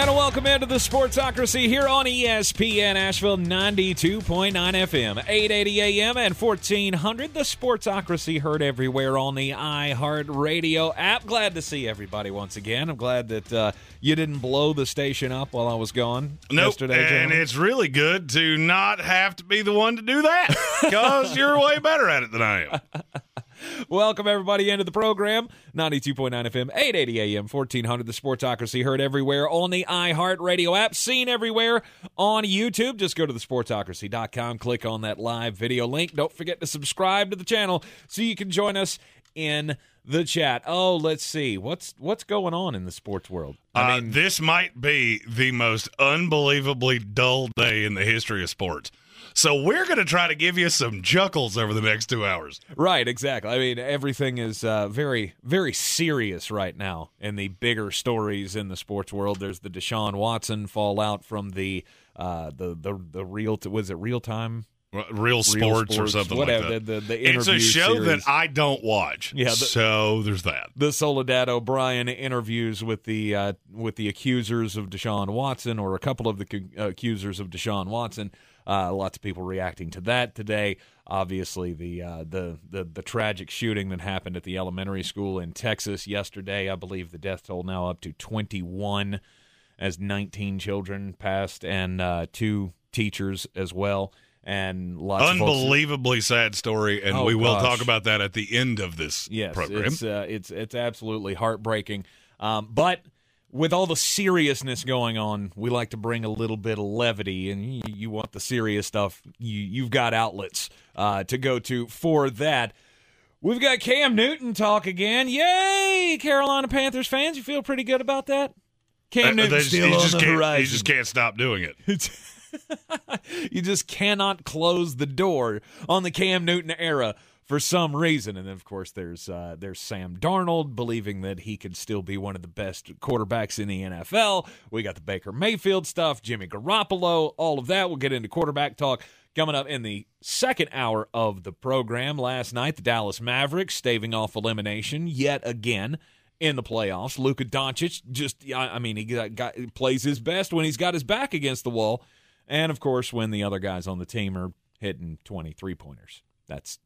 And a welcome into the Sportsocracy here on ESPN Asheville 92.9 FM, 880 AM and 1400. The Sportsocracy heard everywhere on the iHeartRadio app. Glad to see everybody once again. I'm glad that uh, you didn't blow the station up while I was gone Nope. yesterday. and it's really good to not have to be the one to do that because you're way better at it than I am. Welcome everybody into the program. 92.9 FM, 880 AM, 1400. The Sportsocracy heard everywhere on the iHeartRadio app, seen everywhere on YouTube. Just go to thesportsocracy.com, click on that live video link. Don't forget to subscribe to the channel so you can join us in the chat. Oh, let's see. What's what's going on in the sports world? I Uh, mean, this might be the most unbelievably dull day in the history of sports. So we're going to try to give you some chuckles over the next two hours. Right, exactly. I mean, everything is uh, very, very serious right now in the bigger stories in the sports world. There's the Deshaun Watson fallout from the uh, the the the real was it real time Real sports, or something whatever like that. the the, the it's a show series. that I don't watch. Yeah, the- so there's that. the Soledad O'Brien interviews with the uh, with the accusers of Deshaun Watson, or a couple of the uh, accusers of Deshaun Watson. Uh, lots of people reacting to that today. Obviously, the, uh, the the the tragic shooting that happened at the elementary school in Texas yesterday. I believe the death toll now up to 21, as 19 children passed and uh, two teachers as well. And lots of Unbelievably sad story, and Oh, we will gosh. talk about that at the end of this Yes, program. it's uh, it's it's absolutely heartbreaking. Um, but with all the seriousness going on, we like to bring a little bit of levity, and you, you want the serious stuff. You you've got outlets uh, to go to for that. We've got Cam Newton talk again. Yay, Carolina Panthers fans! You feel pretty good about that? Cam Uh, Newton still on the horizon. You just can't stop doing it. you just cannot close the door on the Cam Newton era for some reason. And then, of course, there's uh, there's Sam Darnold believing that he could still be one of the best quarterbacks in the NFL. We got the Baker Mayfield stuff, Jimmy Garoppolo, all of that. We'll get into quarterback talk coming up in the second hour of the program. Last night, the Dallas Mavericks staving off elimination yet again. In the playoffs, Luka Doncic just—I mean, he got, got, plays his best when he's got his back against the wall. And of course, when the other guys on the team are hitting 23 pointers. That's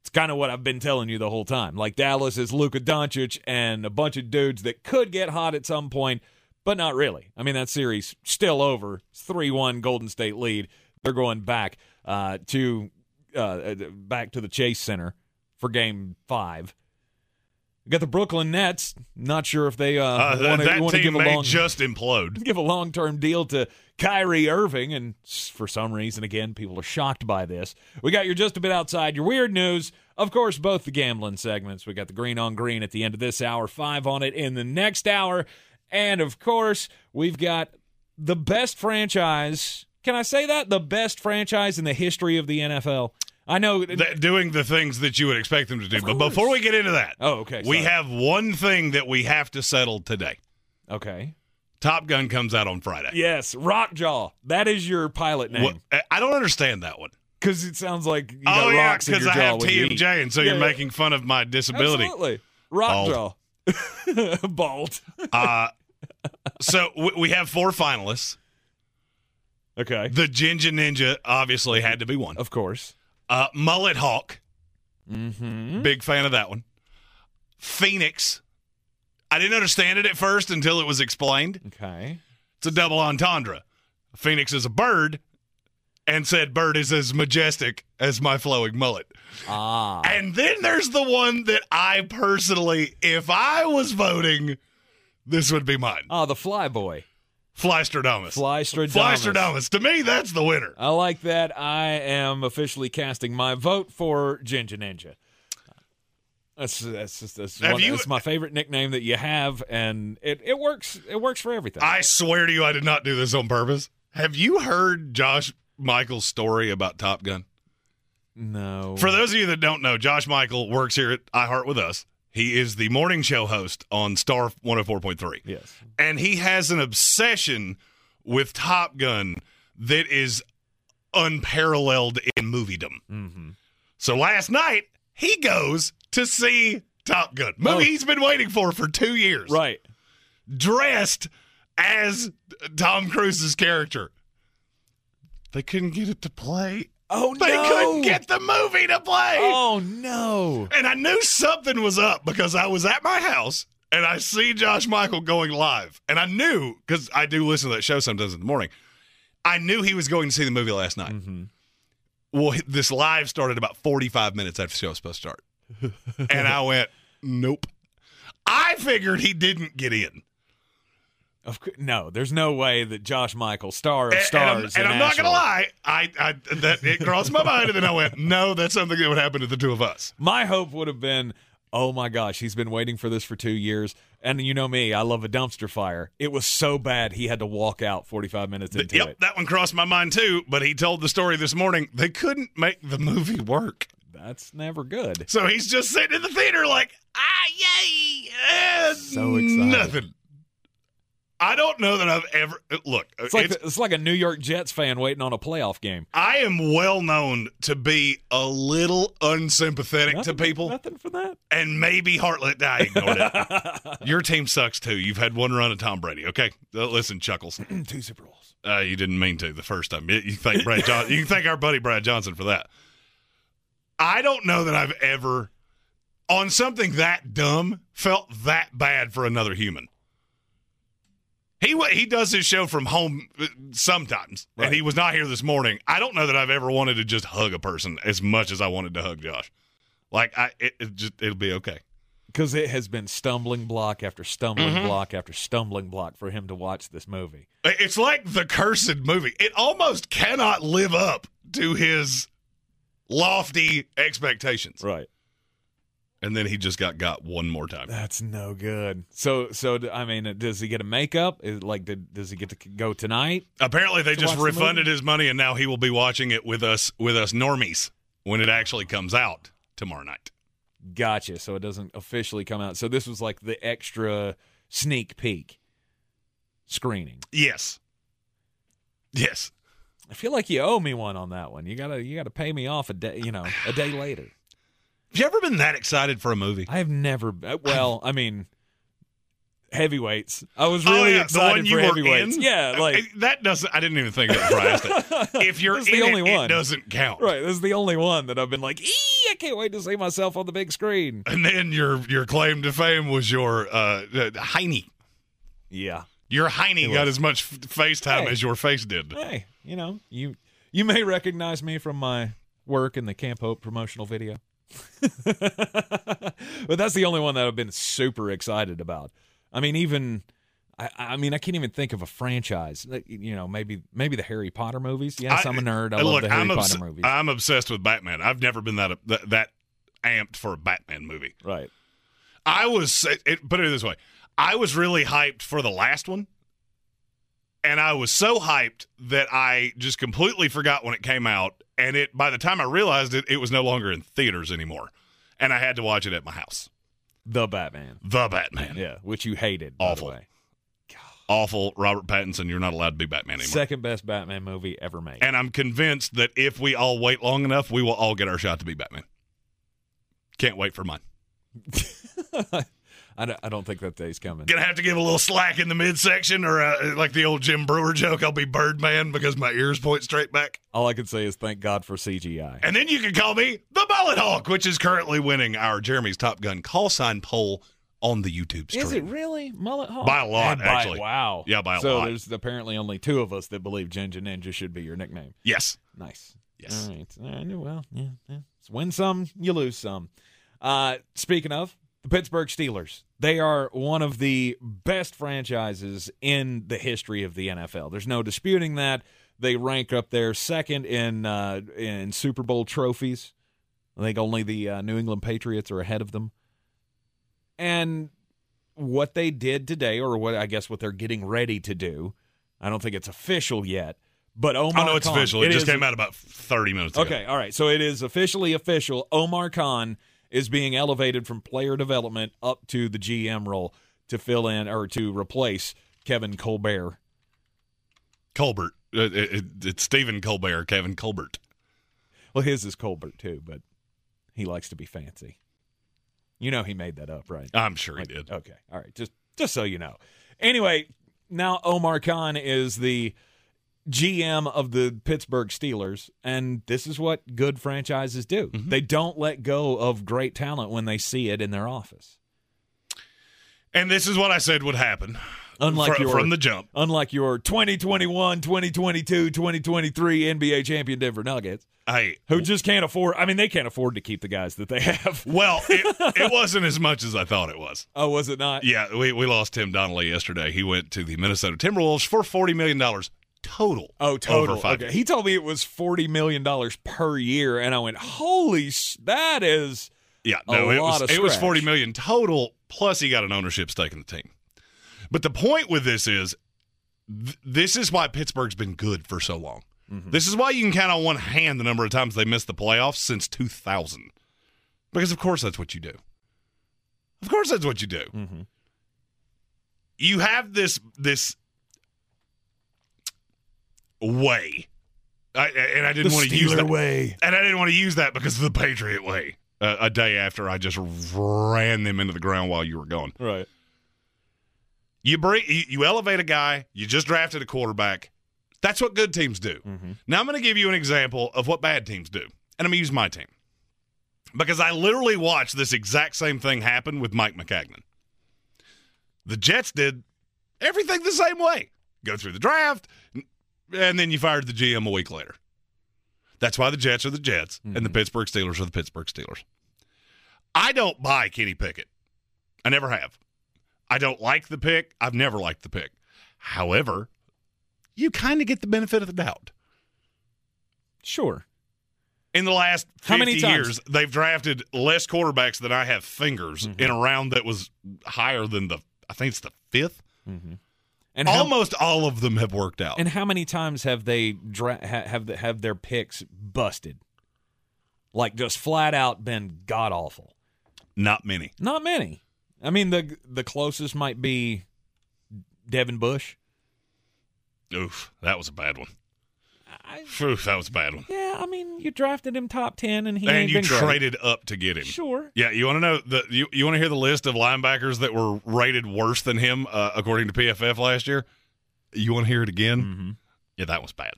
it's kind of what I've been telling you the whole time. Like Dallas is Luka Doncic and a bunch of dudes that could get hot at some point, but not really. I mean, that series still over. It's 3-1 Golden State lead. They're going back uh, to uh, back to the Chase Center for game 5. We got the Brooklyn Nets. Not sure if they uh, Uh, want to give a long just implode. give a long term deal to Kyrie Irving. And for some reason, again, people are shocked by this. We got your just a bit outside, your weird news. Of course, both the gambling segments. We got the green on green at the end of this hour, five on it in the next hour. And of course, we've got the best franchise. Can I say that? The best franchise in the history of the NFL. I know. Th- doing the things that you would expect them to do. But before we get into that, oh, okay. we sorry. have one thing that we have to settle today. Okay. Top Gun comes out on Friday. Yes, Rockjaw. That is your pilot name. I- I don't understand that one. Because it sounds like you got oh yeah, because I have. TMJ, and so Yeah, you're yeah. making fun of my disability. Absolutely. Rockjaw. Bald. Uh, so w- we have four finalists. Okay. The Ginger Ninja obviously had to be one. Of course. Uh, Mullet Hawk, Mm-hmm. big fan of that one. Phoenix, I didn't understand it at first until it was explained. Okay. It's a double entendre. Phoenix is a bird, and said bird is as majestic as my flowing mullet. Ah. And then there's the one that I personally, if I was voting, this would be mine. Oh, the Flyboy. Flystradamus. Flystradamus. Flystradamus. To me, that's the winner. I like that. I am officially casting my vote for Ginger Ninja. That's that's just that's, one, you- that's my favorite nickname that you have, and it, it works. It works for everything. I swear to you, I did not do this on purpose. Have you heard Josh Michael's story about Top Gun? no, For those of you that don't know, Josh Michael works here at iHeart with us. He is the morning show host on Star 104.3. yes, And he has an obsession with Top Gun that is unparalleled in moviedom. mm-hmm. So last night, he goes to see Top Gun, movie Oh. he's been waiting for for two years, right. dressed as Tom Cruise's character. They couldn't get it to play. Oh They no! They couldn't get the movie to play. Oh no! And I knew something was up because I was at my house and I see Josh Michael going live. And I knew, because I do listen to that show sometimes in the morning, I knew he was going to see the movie last night. Mm-hmm. Well, this live started about 45 minutes after the show was supposed to start. and I went, nope. I figured he didn't get in. Of no, there's no way that Josh Michael, star of And- stars, and I'm, and I'm not going to lie. I, I that it crossed my mind, and then I went, no, that's something that would happen to the two of us. My hope would have been, oh my gosh, he's been waiting for this for two years. And you know me, I love a dumpster fire. It was so bad he had to walk out 45 minutes into yep, it. that one crossed my mind too. But he told the story this morning. They couldn't make the movie work. That's never good. So he's just sitting in the theater like, ah, yay. So excited. Nothing. I don't know that I've ever look. It's like it's- it's like a New York Jets fan waiting on a playoff game. I am well known to be a little unsympathetic Nothing, to people, Nothing for that. and maybe Heartlet. I ignored it. Your team sucks too. You've had one run at Tom Brady. Okay, Uh, listen, Chuckles. Two Super Bowls. Uh, you didn't mean to the first time. You you thank Brad. You thank our buddy Brad Johnson for that. I don't know that I've ever, on something that dumb, felt that bad for another human. He he does his show from home uh, sometimes, Right. and he was not here this morning. I don't know that I've ever wanted to just hug a person as much as I wanted to hug Josh. Like I, it, it just it'll be okay. Because it has been stumbling block after stumbling Mm-hmm. block after stumbling block for him to watch this movie. It's like the cursed movie. It almost cannot live up to his lofty expectations. Right. And then he just got got one more time. That's no good. So, so I mean, does he get a makeup? Is like, did, does he get to go tonight? Apparently, they To just watch the refunded his money, and now he will be watching it with us with us normies when it actually comes out tomorrow night. Gotcha. So it doesn't officially come out. So this was like the extra sneak peek screening. Yes, yes. I feel like you owe me one on that one. You gotta, you gotta pay me off a day, you know, a day later. Have you ever been that excited for a movie? I have never. uh, Well, I mean, heavyweights. I was Oh, really yeah, the excited one you for were heavyweights. in? Yeah, like that doesn't. I didn't even think of that it. If you're the only it one. doesn't count. right. This is the only one that I've been like, ee, I can't wait to see myself on the big screen. And then your your claim to fame was your uh, Heine. Yeah. Your Heine got as much f- face time Hey. as your face did. Hey, you know, you you may recognize me from my work in the Camp Hope promotional video. but that's the only one that I've been super excited about. I mean, even I, I mean, I can't even think of a franchise. You know, maybe maybe the Harry Potter movies. Yes, I, am a nerd. I uh, love the Harry I'm Potter obs- movies. I'm obsessed with Batman. I've never been that that, that amped for a Batman movie. right. I was it, put it this way. I was really hyped for the last one. And I was so hyped that I just completely forgot when it came out. And it by the time I realized it, it was no longer in theaters anymore. And I had to watch it at my house. The Batman. The Batman. Yeah, which you hated. Awful. By the way. Awful Robert Pattinson, you're not allowed to be Batman anymore. Second best Batman movie ever made. And I'm convinced that if we all wait long enough, we will all get our shot to be Batman. Can't wait for mine. I don't, I don't think that day's coming. Gonna have to give a little slack in the midsection, or uh, like the old Jim Breuer joke, I'll be Birdman because my ears point straight back. All I can say is thank God for CGI. And then you can call me the Mullet Hawk, which is currently winning our Jeremy's Top Gun call sign poll on the YouTube stream. Is it really mullet hawk? By a lot, by- actually. Wow. Yeah, by a so lot. So there's apparently only two of us that believe Ginger Ninja should be your nickname. Yes. Nice. Yes. All right. All right. Well, yeah, yeah. It's win some, you lose some. Uh, speaking of the Pittsburgh Steelers, they are one of the best franchises in the history of the NFL. There's no disputing that. They rank up there second in uh, in Super Bowl trophies. I think only the uh, New England Patriots are ahead of them. And what they did today, or what I guess what they're getting ready to do, I don't think it's official yet. But Omar I know it's Khan- official. It, just is- came out about 30 minutes ago. Okay, all right. So it is officially official. Omar Khan is being elevated from player development up to the GM role to fill in or to replace Kevin Colbert. Colbert. Uh, It, it, it's Stephen Colbert, Kevin Colbert. Well, his is Colbert too, but he likes to be fancy. You know he made that up, right? I'm sure he did. Okay. All right. Just just so you know. Anyway, now Omar Khan is the GM of the Pittsburgh Steelers, and this is what good franchises do. Mm-hmm. They don't let go of great talent when they see it in their office. And this is what I said would happen Unlike fr- your from the jump. unlike your 2021, 2022, 2023 NBA champion Denver Nuggets, Hey, who just can't afford I mean they can't afford to keep the guys that they have. well, it, it wasn't as much as I thought it was. Oh, was it not? Yeah, we, we lost Tim Donnelly yesterday. He went to the Minnesota Timberwolves for $40 million total. Oh, total. Okay. He told me it was forty million dollars per year, and I went, "Holy, sh- that is." Yeah, A no, it lot was it was forty million total. Plus, he got an ownership stake in the team. But the point with this is, th- this is why Pittsburgh's been good for so long. Mm-hmm. This is why you can count on one hand the number of times they missed the playoffs since two thousand. Because of course that's what you do. Of course that's what you do. Mm-hmm. You have this this way, I, and I didn't want to use that way. and I didn't want to use that because of the Patriot way. Uh, a day after I just ran them into the ground while you were gone. Right. You bring you, you elevate a guy. You just drafted a quarterback. That's what good teams do. Now I'm going to give you an example of what bad teams do, and I'm going to use my team because I literally watched this exact same thing happen with Mike Maccagnan. The Jets did everything the same way. Go through the draft, and then you fired the GM a week later. That's why the Jets are the Jets and the Pittsburgh Steelers are the Pittsburgh Steelers. I don't buy Kenny Pickett. I never have. I don't like the pick. I've never liked the pick. However, you kind of get the benefit of the doubt. Sure. In the last 50 How many times? years, they've drafted less quarterbacks than I have fingers Mm-hmm. in a round that was higher than the, I think it's the fifth. And how, Almost all of them have worked out. and how many times have they dra- ha- have have their picks busted? Like just flat out been god awful. Not many. Not many. I mean the the closest might be Devin Bush. Oof, that was a bad one. I, Oof, that was a bad one. yeah, I mean you drafted him top ten and he and ain't you been great. traded up to get him. Sure. Yeah, you want to know the you, you want to hear the list of linebackers that were rated worse than him uh, according to PFF last year? You want to hear it again? Mm-hmm. Yeah, that was bad.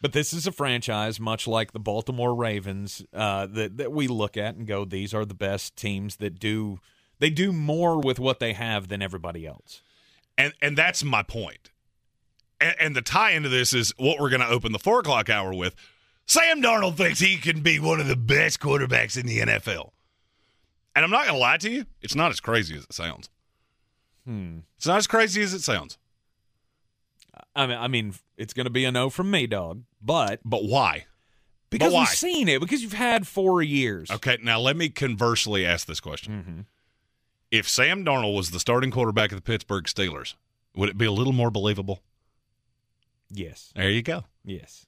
But this is a franchise, much like the Baltimore Ravens, uh, that that we look at and go, these are the best teams that do they do more with what they have than everybody else. And and that's my point. And, and the tie into this is what we're going to open the four o'clock hour with. Sam Darnold thinks he can be one of the best quarterbacks in the NFL. And I'm not going to lie to you, it's not as crazy as it sounds. Hmm. It's not as crazy as it sounds. I mean, I mean, it's going to be a no from me, dog. But But why? because why? we've seen it, because you've had four years. Okay, now let me conversely ask this question. Mm-hmm. If Sam Darnold was the starting quarterback of the Pittsburgh Steelers, would it be a little more believable? Yes, There you go. yes.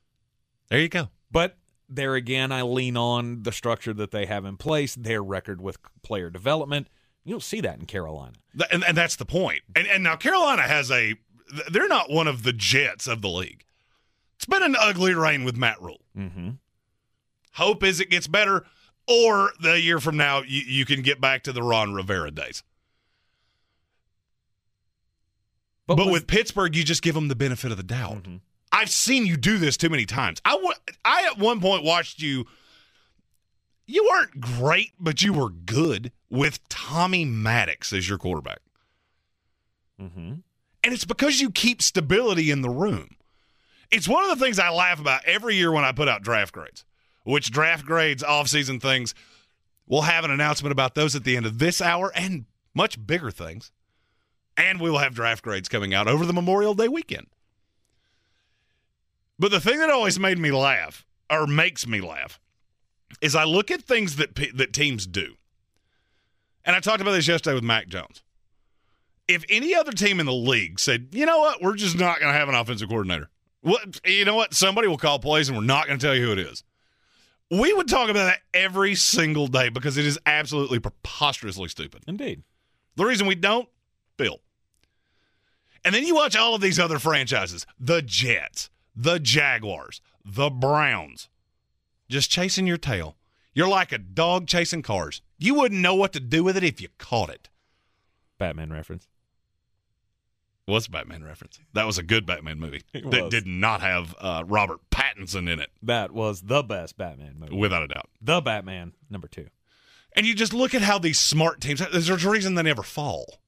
There you go. But there again, I lean on the structure that they have in place, their record with player development. You don't see that in Carolina. And, and that's the point. And, and now Carolina has a, they're not one of the Jets of the league. It's been an ugly reign with Matt Rhule. Mm-hmm. Hope is it gets better, or the year from now, you, you can get back to the Ron Rivera days. But, was- with Pittsburgh, you just give them the benefit of the doubt. Mhm. I've seen you do this too many times. I I at one point watched you. You weren't great, but you were good with Tommy Maddox as your quarterback. Mm-hmm. And it's because you keep stability in the room. It's one of the things I laugh about every year when I put out draft grades, which draft grades, off-season things, we'll have an announcement about those at the end of this hour and much bigger things. And we will have draft grades coming out over the Memorial Day weekend. But the thing that always made me laugh, or makes me laugh, is I look at things that that teams do. And I talked about this yesterday with Mac Jones. If any other team in the league said, you know what, we're just not going to have an offensive coordinator. What you know what? Somebody will call plays and we're not going to tell you who it is. We would talk about that every single day because it is absolutely preposterously stupid. Indeed. The reason we don't, Bill. And then you watch all of these other franchises the Jets, the Jaguars, the Browns, just chasing your tail. You're like a dog chasing cars. You wouldn't know what to do with it if you caught it. Batman reference. What's a Batman reference? That was a good Batman movie It that was. did not have uh, Robert Pattinson in it, That was the best Batman movie. without a doubt. the Batman number two. And you just look at how these smart teams, there's a reason they never fall.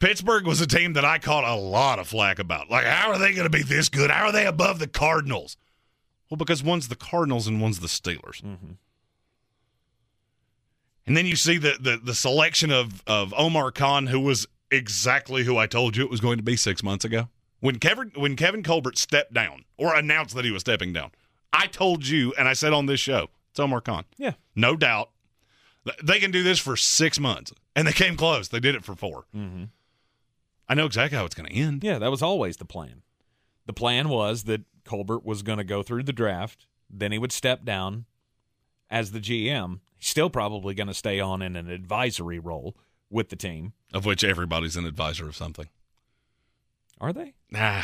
Pittsburgh was a team that I caught a lot of flack about. Like, how are they going to be this good? How are they above the Cardinals? Well, because one's the Cardinals and one's the Steelers. And then you see the, the, the selection of, of Omar Khan, who was exactly who I told you it was going to be six months ago. When Kevin, when Kevin Colbert stepped down or announced that he was stepping down, I told you, and I said on this show, it's Omar Khan. Yeah. No doubt. They can do this for six months. And they came close. They did it for 4 Mm-hmm. I know exactly how it's going to end. Yeah, that was always the plan. The plan was that Colbert was going to go through the draft, then he would step down as the GM. He's still probably going to stay on in an advisory role with the team. Of which everybody's an advisor of something. Are they? Nah.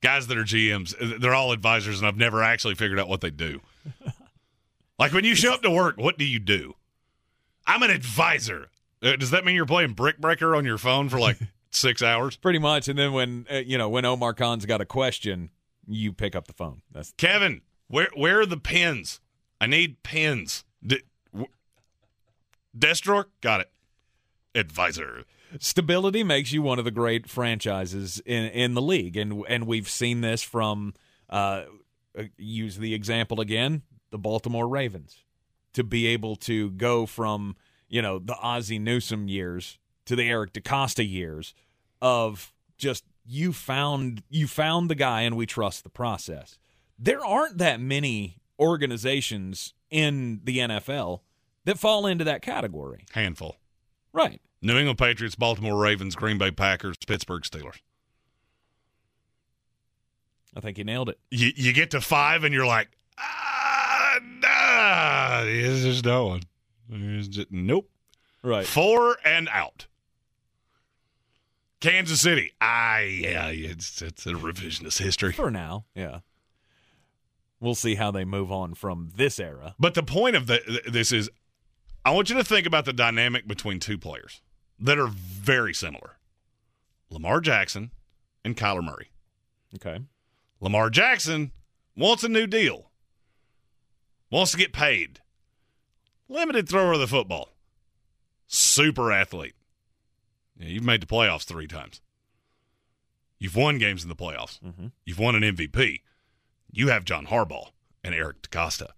Guys that are GMs, they're all advisors, and I've never actually figured out what they do. like when you show up to work, what do you do? I'm an advisor. Uh, does that mean you're playing Brick Breaker on your phone for like six hours? Pretty much. And then when uh, you know when Omar Khan's got a question, you pick up the phone. That's Kevin, where where are the pins? I need pins. D- w- desk drawer? Got it. Advisor. stability makes you one of the great franchises in in the league, and and we've seen this from uh, uh, use the example again, the Baltimore Ravens, to be able to go from you know the Ozzie Newsome years to the Eric DeCosta years of just you found you found the guy and we trust the process. There aren't that many organizations in the NFL that fall into that category. Handful. Right. New England Patriots, Baltimore Ravens, Green Bay Packers, Pittsburgh Steelers. I think you nailed it. You, you get to five and you're like, ah, nah, there's no one. Just, nope. Right. Four and out. Kansas City. Ah, yeah, it's, it's a revisionist history. For now, yeah. We'll see how they move on from this era. But the point of the, this is I want you to think about the dynamic between two players that are very similar Lamar Jackson and Kyler Murray. Okay. Lamar Jackson wants a new deal, wants to get paid. Limited thrower of the football, super athlete. Yeah, you've made the playoffs three times. You've won games in the playoffs. Mm-hmm. You've won an MVP. You have John Harbaugh and Eric DeCosta.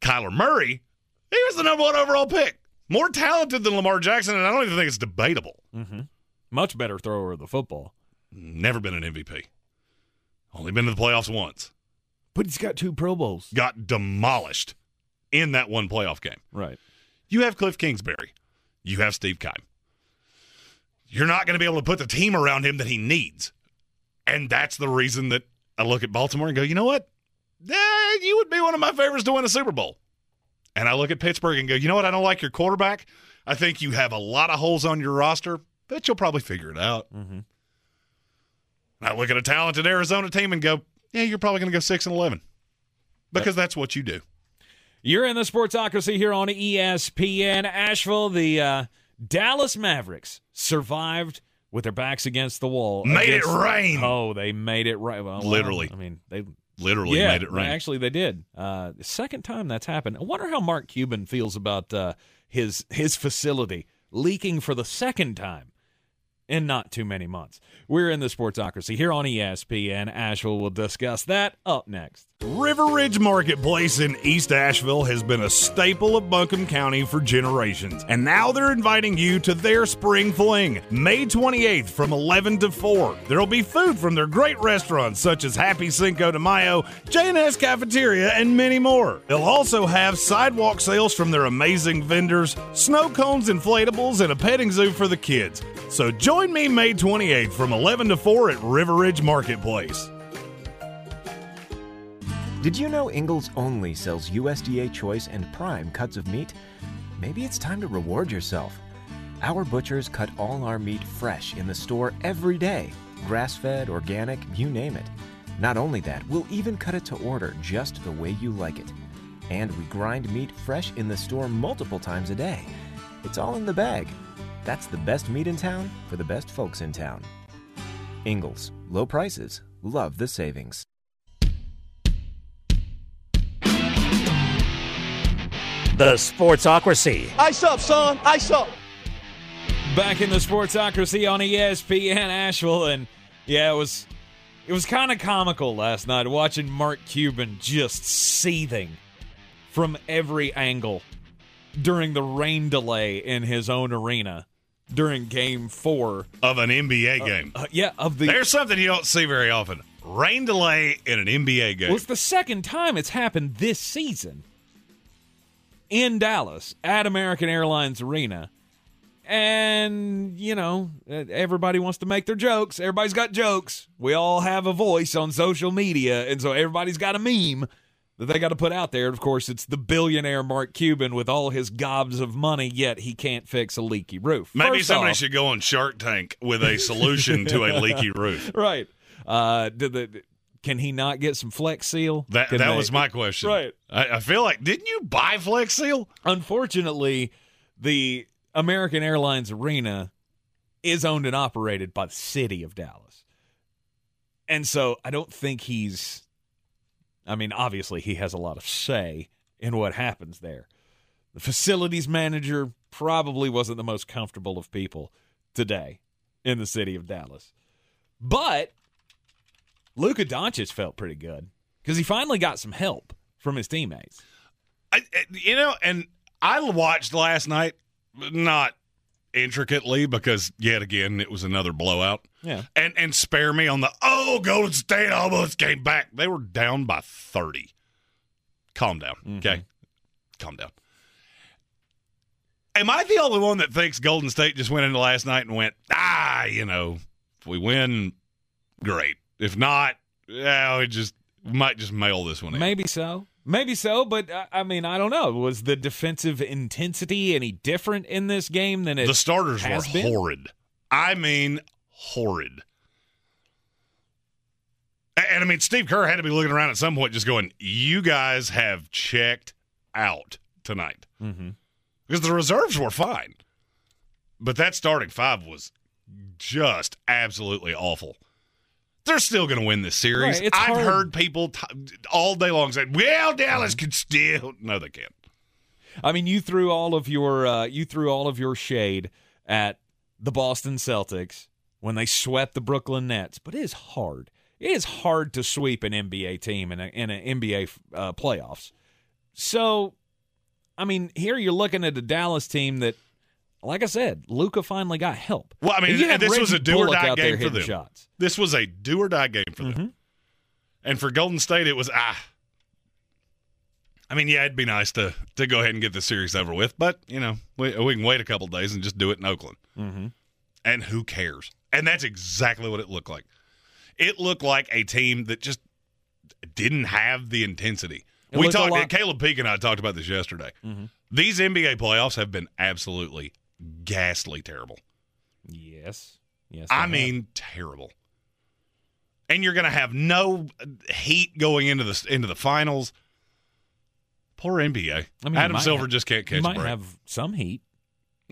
Kyler Murray, he was the number one overall pick. More talented than Lamar Jackson, and I don't even think it's debatable. Mm-hmm. Much better thrower of the football. Never been an MVP. Only been to the playoffs once. But he's got two Pro Bowls. Got demolished in that one playoff game. Right. You have Cliff Kingsbury. You have Steve Keim. You're not going to be able to put the team around him that he needs. And that's the reason that I look at Baltimore and go, you know what? Eh, you would be one of my favorites to win a Super Bowl. And I look at Pittsburgh and go, you know what? I don't like your quarterback. I think you have a lot of holes on your roster, but you'll probably figure it out. Mm-hmm. And I look at a talented Arizona team and go, yeah, you're probably going to go 6 and 11 because that's what you do. You're in the Sportsocracy here on ESPN Asheville. The uh, Dallas Mavericks survived with their backs against the wall. Made it rain. Oh, they made it right. Well, well, Literally. I mean, they Literally yeah, made it rain. Actually, they did. Uh, second time that's happened. I wonder how Mark Cuban feels about uh, his his facility leaking for the second time in not too many months. We're in the Sportsocracy here on ESPN. Asheville will discuss that up next. River Ridge Marketplace in East Asheville has been a staple of Buncombe County for generations, and now they're inviting you to their spring fling, May 28th from 11 to 4. There'll be food from their great restaurants such as Happy Cinco de Mayo, J&S Cafeteria, and many more. They'll also have sidewalk sales from their amazing vendors, snow cones, inflatables, and a petting zoo for the kids. So join me May 28th from 11 to 4 at River Ridge Marketplace. Did you know Ingles only sells USDA choice and prime cuts of meat? Maybe it's time to reward yourself. Our butchers cut all our meat fresh in the store every day grass fed, organic, you name it. Not only that, we'll even cut it to order just the way you like it. And we grind meat fresh in the store multiple times a day. It's all in the bag. That's the best meat in town for the best folks in town. Ingles, low prices, love the savings. The Sportsocracy. Ice up, son. Ice up. Back in the Sportsocracy on ESPN Asheville, and yeah, it was it was kind of comical last night watching Mark Cuban just seething from every angle during the rain delay in his own arena during Game Four. Of an NBA game. Uh, yeah, of the There's something you don't see very often. Rain delay in an NBA game. Well, it's the second time it's happened this season in Dallas at American Airlines Arena. And, you know, everybody wants to make their jokes. Everybody's got jokes. We all have a voice on social media. And so everybody's got a meme that they got to put out there. Of course, it's the billionaire Mark Cuban with all his gobs of money, yet he can't fix a leaky roof. Maybe First somebody off- should go on Shark Tank with a solution to a leaky roof. Right. Uh, did the, can he not get some Flex Seal? That Can that they- was my question. Right. I, I feel like didn't you buy Flex Seal? Unfortunately, the American Airlines Arena is owned and operated by the city of Dallas. And so I don't think he's I mean, obviously he has a lot of say in what happens there. The facilities manager probably wasn't the most comfortable of people today in the city of Dallas. But Luka Doncic felt pretty good because he finally got some help from his teammates. I, I- you know, and I watched last night, not intricately because yet again it was another blowout. Yeah. And and spare me on the oh Golden State almost came back. They were down by thirty. Calm down, okay? Calm down. Am I the only one that thinks Golden State just went into last night and went ah you know if we win great if not yeah we just we might just mail this one in. Maybe so. Maybe so, but I mean, I don't know. Was the defensive intensity any different in this game than it the starters were been? horrid. I mean, horrid. And I mean, Steve Kerr had to be looking around at some point, just going, "You guys have checked out tonight," Mhm. because the reserves were fine, but that starting five was just absolutely awful. They're still going to win this series. Right, I've hard. heard people t- all day long say, "Well, Dallas could still." No, they can't. I mean, you threw all of your uh, you threw all of your shade at the Boston Celtics when they swept the Brooklyn Nets, but it is hard. It is hard to sweep an NBA team in a, in an NBA uh, playoffs. So, I mean, here you're looking at a Dallas team that, like I said, Luka finally got help. Well, I mean, this was a do or die game for them. Shots. This was a do or die game for them. Mm-hmm. And for Golden State, it was ah. I mean, yeah, it'd be nice to to go ahead and get the series over with, but you know, we, we can wait a couple days and just do it in Oakland. Mm-hmm. And who cares? And that's exactly what it looked like. It looked like a team that just didn't have the intensity. It we talked. Mm-hmm. Caleb Peak and I talked about this yesterday. These NBA playoffs have been absolutely ghastly terrible. Yes. Yes. I have. mean, terrible. And you're going to have no heat going into the into the finals. Poor NBA. I mean, Adam Silver have- just can't you catch a might have some heat.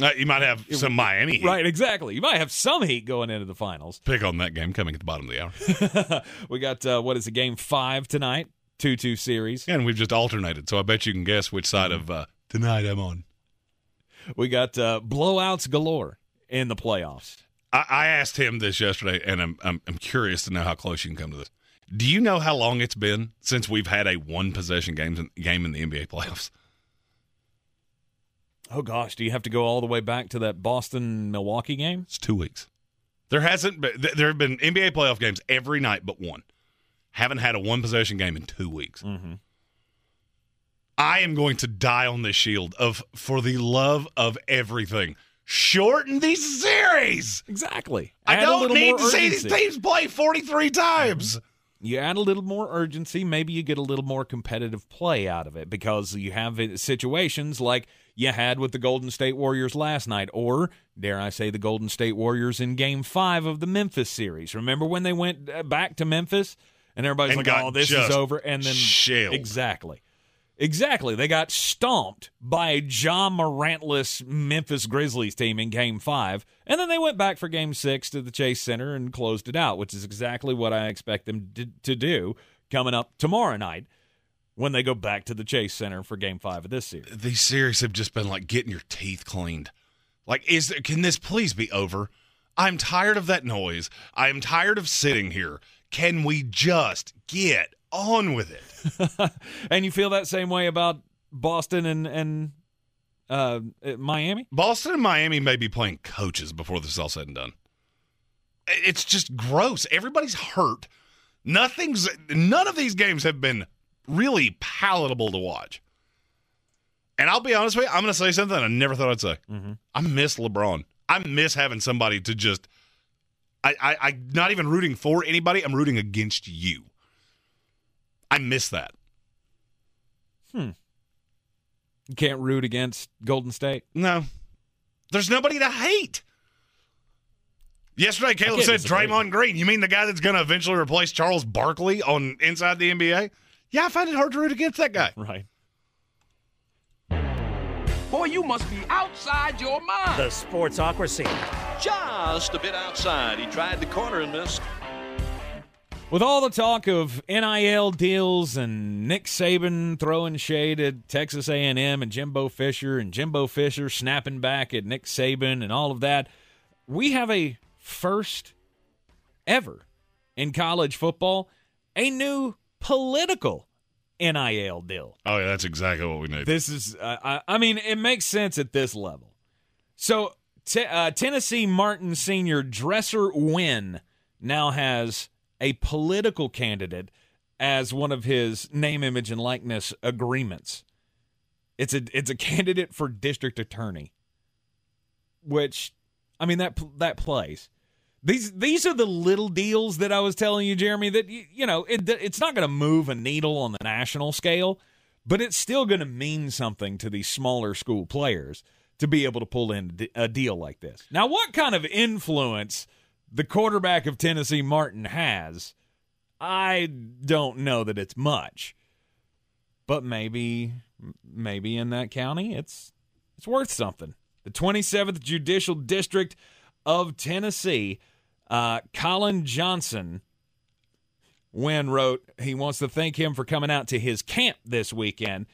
Uh, you might have some Miami heat. Right, exactly. You might have some heat going into the finals. Pick on that game coming at the bottom of the hour. we got uh, what is it, game five tonight? Two two series. and we've just alternated, so I bet you can guess which side of uh, tonight I'm on. We got uh, blowouts galore in the playoffs. I, I asked him this yesterday, and I'm, I'm I'm curious to know how close you can come to this. Do you know how long it's been since we've had a one possession game game in the NBA playoffs? Oh gosh, do you have to go all the way back to that Boston Milwaukee game? It's two weeks. There hasn't been, there have been NBA playoff games every night but one. Haven't had a one possession game in two weeks. Mm-hmm. I am going to die on this shield of for the love of everything. Shorten these series. Exactly. I Add a don't need to see these teams play 43 times. You add a little more urgency, maybe you get a little more competitive play out of it because you have situations like you had with the Golden State Warriors last night, or dare I say, the Golden State Warriors in Game Five of the Memphis series. Remember when they went uh, back to Memphis and everybody's And like, "Oh, this is over," and then shelled. exactly. Exactly. They got stomped by a Ja Morantless Memphis Grizzlies team in game five. And then they went back for game six to the Chase Center and closed it out, which is exactly what I expect them to, do coming up tomorrow night when they go back to the Chase Center for game five of this series. These series have just been like getting your teeth cleaned. Like, is can this please be over? I'm tired of that noise. I am tired of sitting here. Can we just get on with it? and you feel that same way about Boston and, and uh, Miami? Boston and Miami may be playing coaches before this is all said and done. It's just gross. Everybody's hurt. Nothing's none of these games have been really palatable to watch. And I'll be honest with you, I'm going to say something I never thought I'd say. I miss LeBron. I miss having somebody to just. I, I, I'm not even rooting for anybody. I'm rooting against you. I miss that. Hmm. You can't root against Golden State. No. There's nobody to hate. Yesterday, Caleb said disagree. Draymond Green. You mean the guy that's going to eventually replace Charles Barkley on inside the NBA? Yeah, I find it hard to root against that guy. Right. Boy, you must be outside your mind. The Sportsocracy. Just a bit outside. He tried the corner and missed. With all the talk of NIL deals and Nick Saban throwing shade at Texas A&M and Jimbo Fisher and Jimbo Fisher snapping back at Nick Saban and all of that, we have a first ever in college football a new political NIL deal. Oh, yeah, that's exactly what we need. This is, uh, I, I mean, it makes sense at this level. So, t- uh, Tennessee Martin Senior Dresser Winn now has a political candidate as one of his name, image, and likeness agreements. It's a it's a candidate for district attorney, which, I mean that that plays. These these are the little deals that I was telling you, Jeremy. That you, you know it, it's not going to move a needle on the national scale, but it's still going to mean something to these smaller school players to be able to pull in a deal like this. Now, what kind of influence the quarterback of Tennessee Martin has, I don't know that it's much, but maybe maybe in that county it's it's worth something. The 27th Judicial District of Tennessee, uh, Colin Johnson Winn wrote he wants to thank him for coming out to his camp this weekend.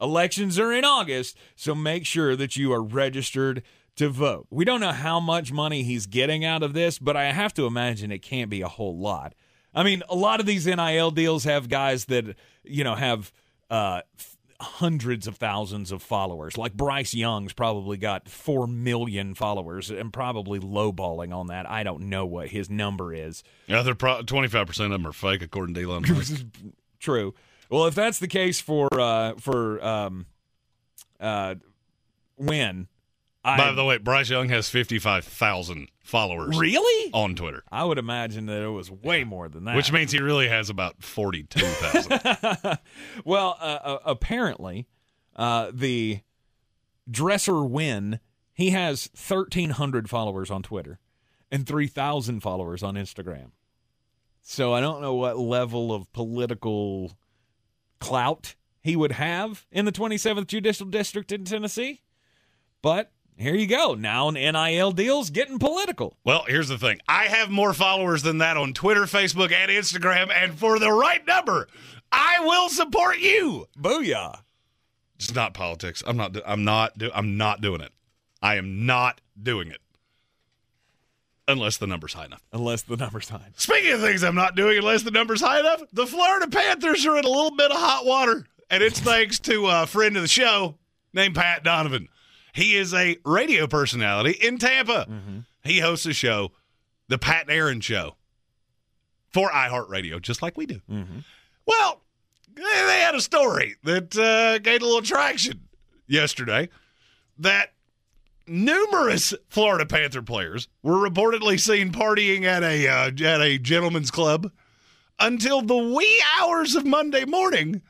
Elections are in August, so make sure that you are registered to vote. We don't know how much money he's getting out of this, but I have to imagine it can't be a whole lot. I mean, a lot of these NIL deals have guys that, you know, have uh, hundreds of thousands of followers. Like Bryce Young's probably got 4 million followers and probably lowballing on that. I don't know what his number is. Yeah, they're pro- 25% of them are fake, according to Elon Musk. True. Well, if that's the case for uh, for um, uh, Winn, I By the way, Bryce Young has 55,000 followers really, on Twitter, I would imagine that it was way more than that. which means he really has about 42,000. well, uh, uh, apparently, uh, the dresser Winn he has thirteen hundred followers on Twitter and three thousand followers on Instagram. So I don't know what level of political clout he would have in the 27th Judicial District in Tennessee. But here you go. Now an NIL deal's getting political. well, here's the thing I have more followers than that on Twitter, Facebook, and Instagram, and for the right number, I will support you. Booyah. It's not politics. I'm not. I'm not. Do, I'm not doing it. I am not doing it. unless the number's high enough. unless the number's high. Speaking of things I'm not doing unless the number's high enough, the Florida Panthers are in a little bit of hot water, and it's thanks to a friend of the show named Pat Donovan. He is a radio personality in Tampa. He hosts a show, the Pat and Aaron Show, for iHeartRadio, just like we do. Well, they they had a story that uh, gained a little traction yesterday that numerous Florida Panther players were reportedly seen partying at a uh, at a gentleman's club until the wee hours of Monday morning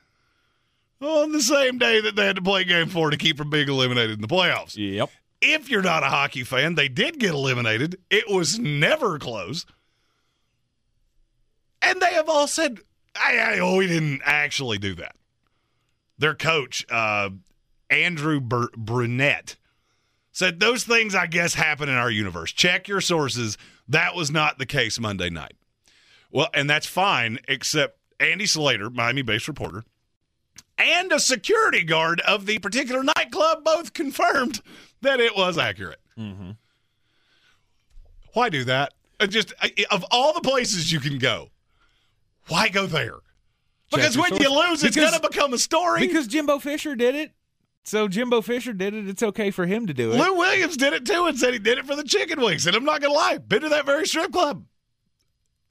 on the same day that they had to play game four to keep from being eliminated in the playoffs. Yep. If you're not a hockey fan, they did get eliminated. It was never close. And they have all said, I, I, oh, we didn't actually do that. Their coach, uh, Andrew Bur- Brunette, said those things, I guess, happen in our universe. Check your sources. That was not the case Monday night. Well, and that's fine, except Andy Slater, Miami based reporter, and a security guard of the particular nightclub both confirmed that it was accurate. Why do that? Uh, Just uh, of all the places you can go, why go there? Because when you lose, it's going to become a story. Because Jimbo Fisher did it. So Jimbo Fisher did it. It's okay for him to do it. Lou Williams did it too and said he did it for the chicken wings. And I'm not going to lie, been to that very strip club.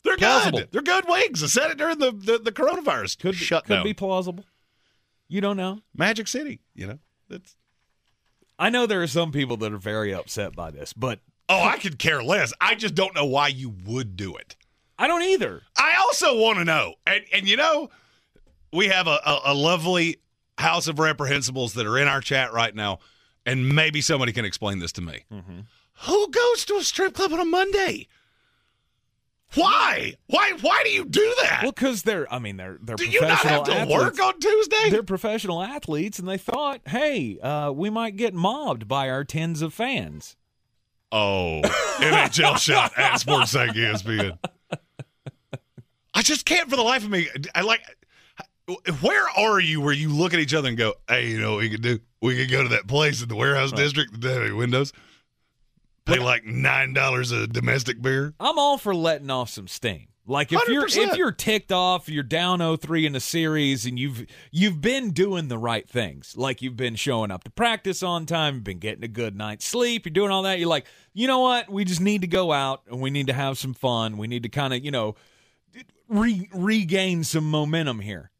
They're Plausible. good. They're good wings. I said it during the, the, the coronavirus. could Shut could down. be plausible. You don't know. Magic City, you know. That's I know there are some people that are very upset by this, but Oh, I could care less. I just don't know why you would do it. I don't either. I also want to know, and, and you know, we have a, a, a lovely house of reprehensibles that are in our chat right now, and maybe somebody can explain this to me. Mm-hmm. Who goes to a strip club on a Monday? Why? Why? Why do you do that? Well, because they're, I mean, they're they're do you not professional have to athletes. work on Tuesday? They're professional athletes, and they thought, hey, uh, we might get mobbed by our tens of fans. Oh, NHL shot at Sports Psych ESPN. I just can't for the life of me. I like. Where are you where you look at each other and go, hey, you know what we could do? We could go to that place in the warehouse district that doesn't have any windows, pay like $9 a domestic beer. I'm all for letting off some steam. Like if you are if you're ticked off, you're down 0-3 in a series, and you've you've been doing the right things. Like you've been showing up to practice on time, you've been getting a good night's sleep, you're doing all that. You're like, you know what? We just need to go out and we need to have some fun. We need to kind of you know re- regain some momentum here.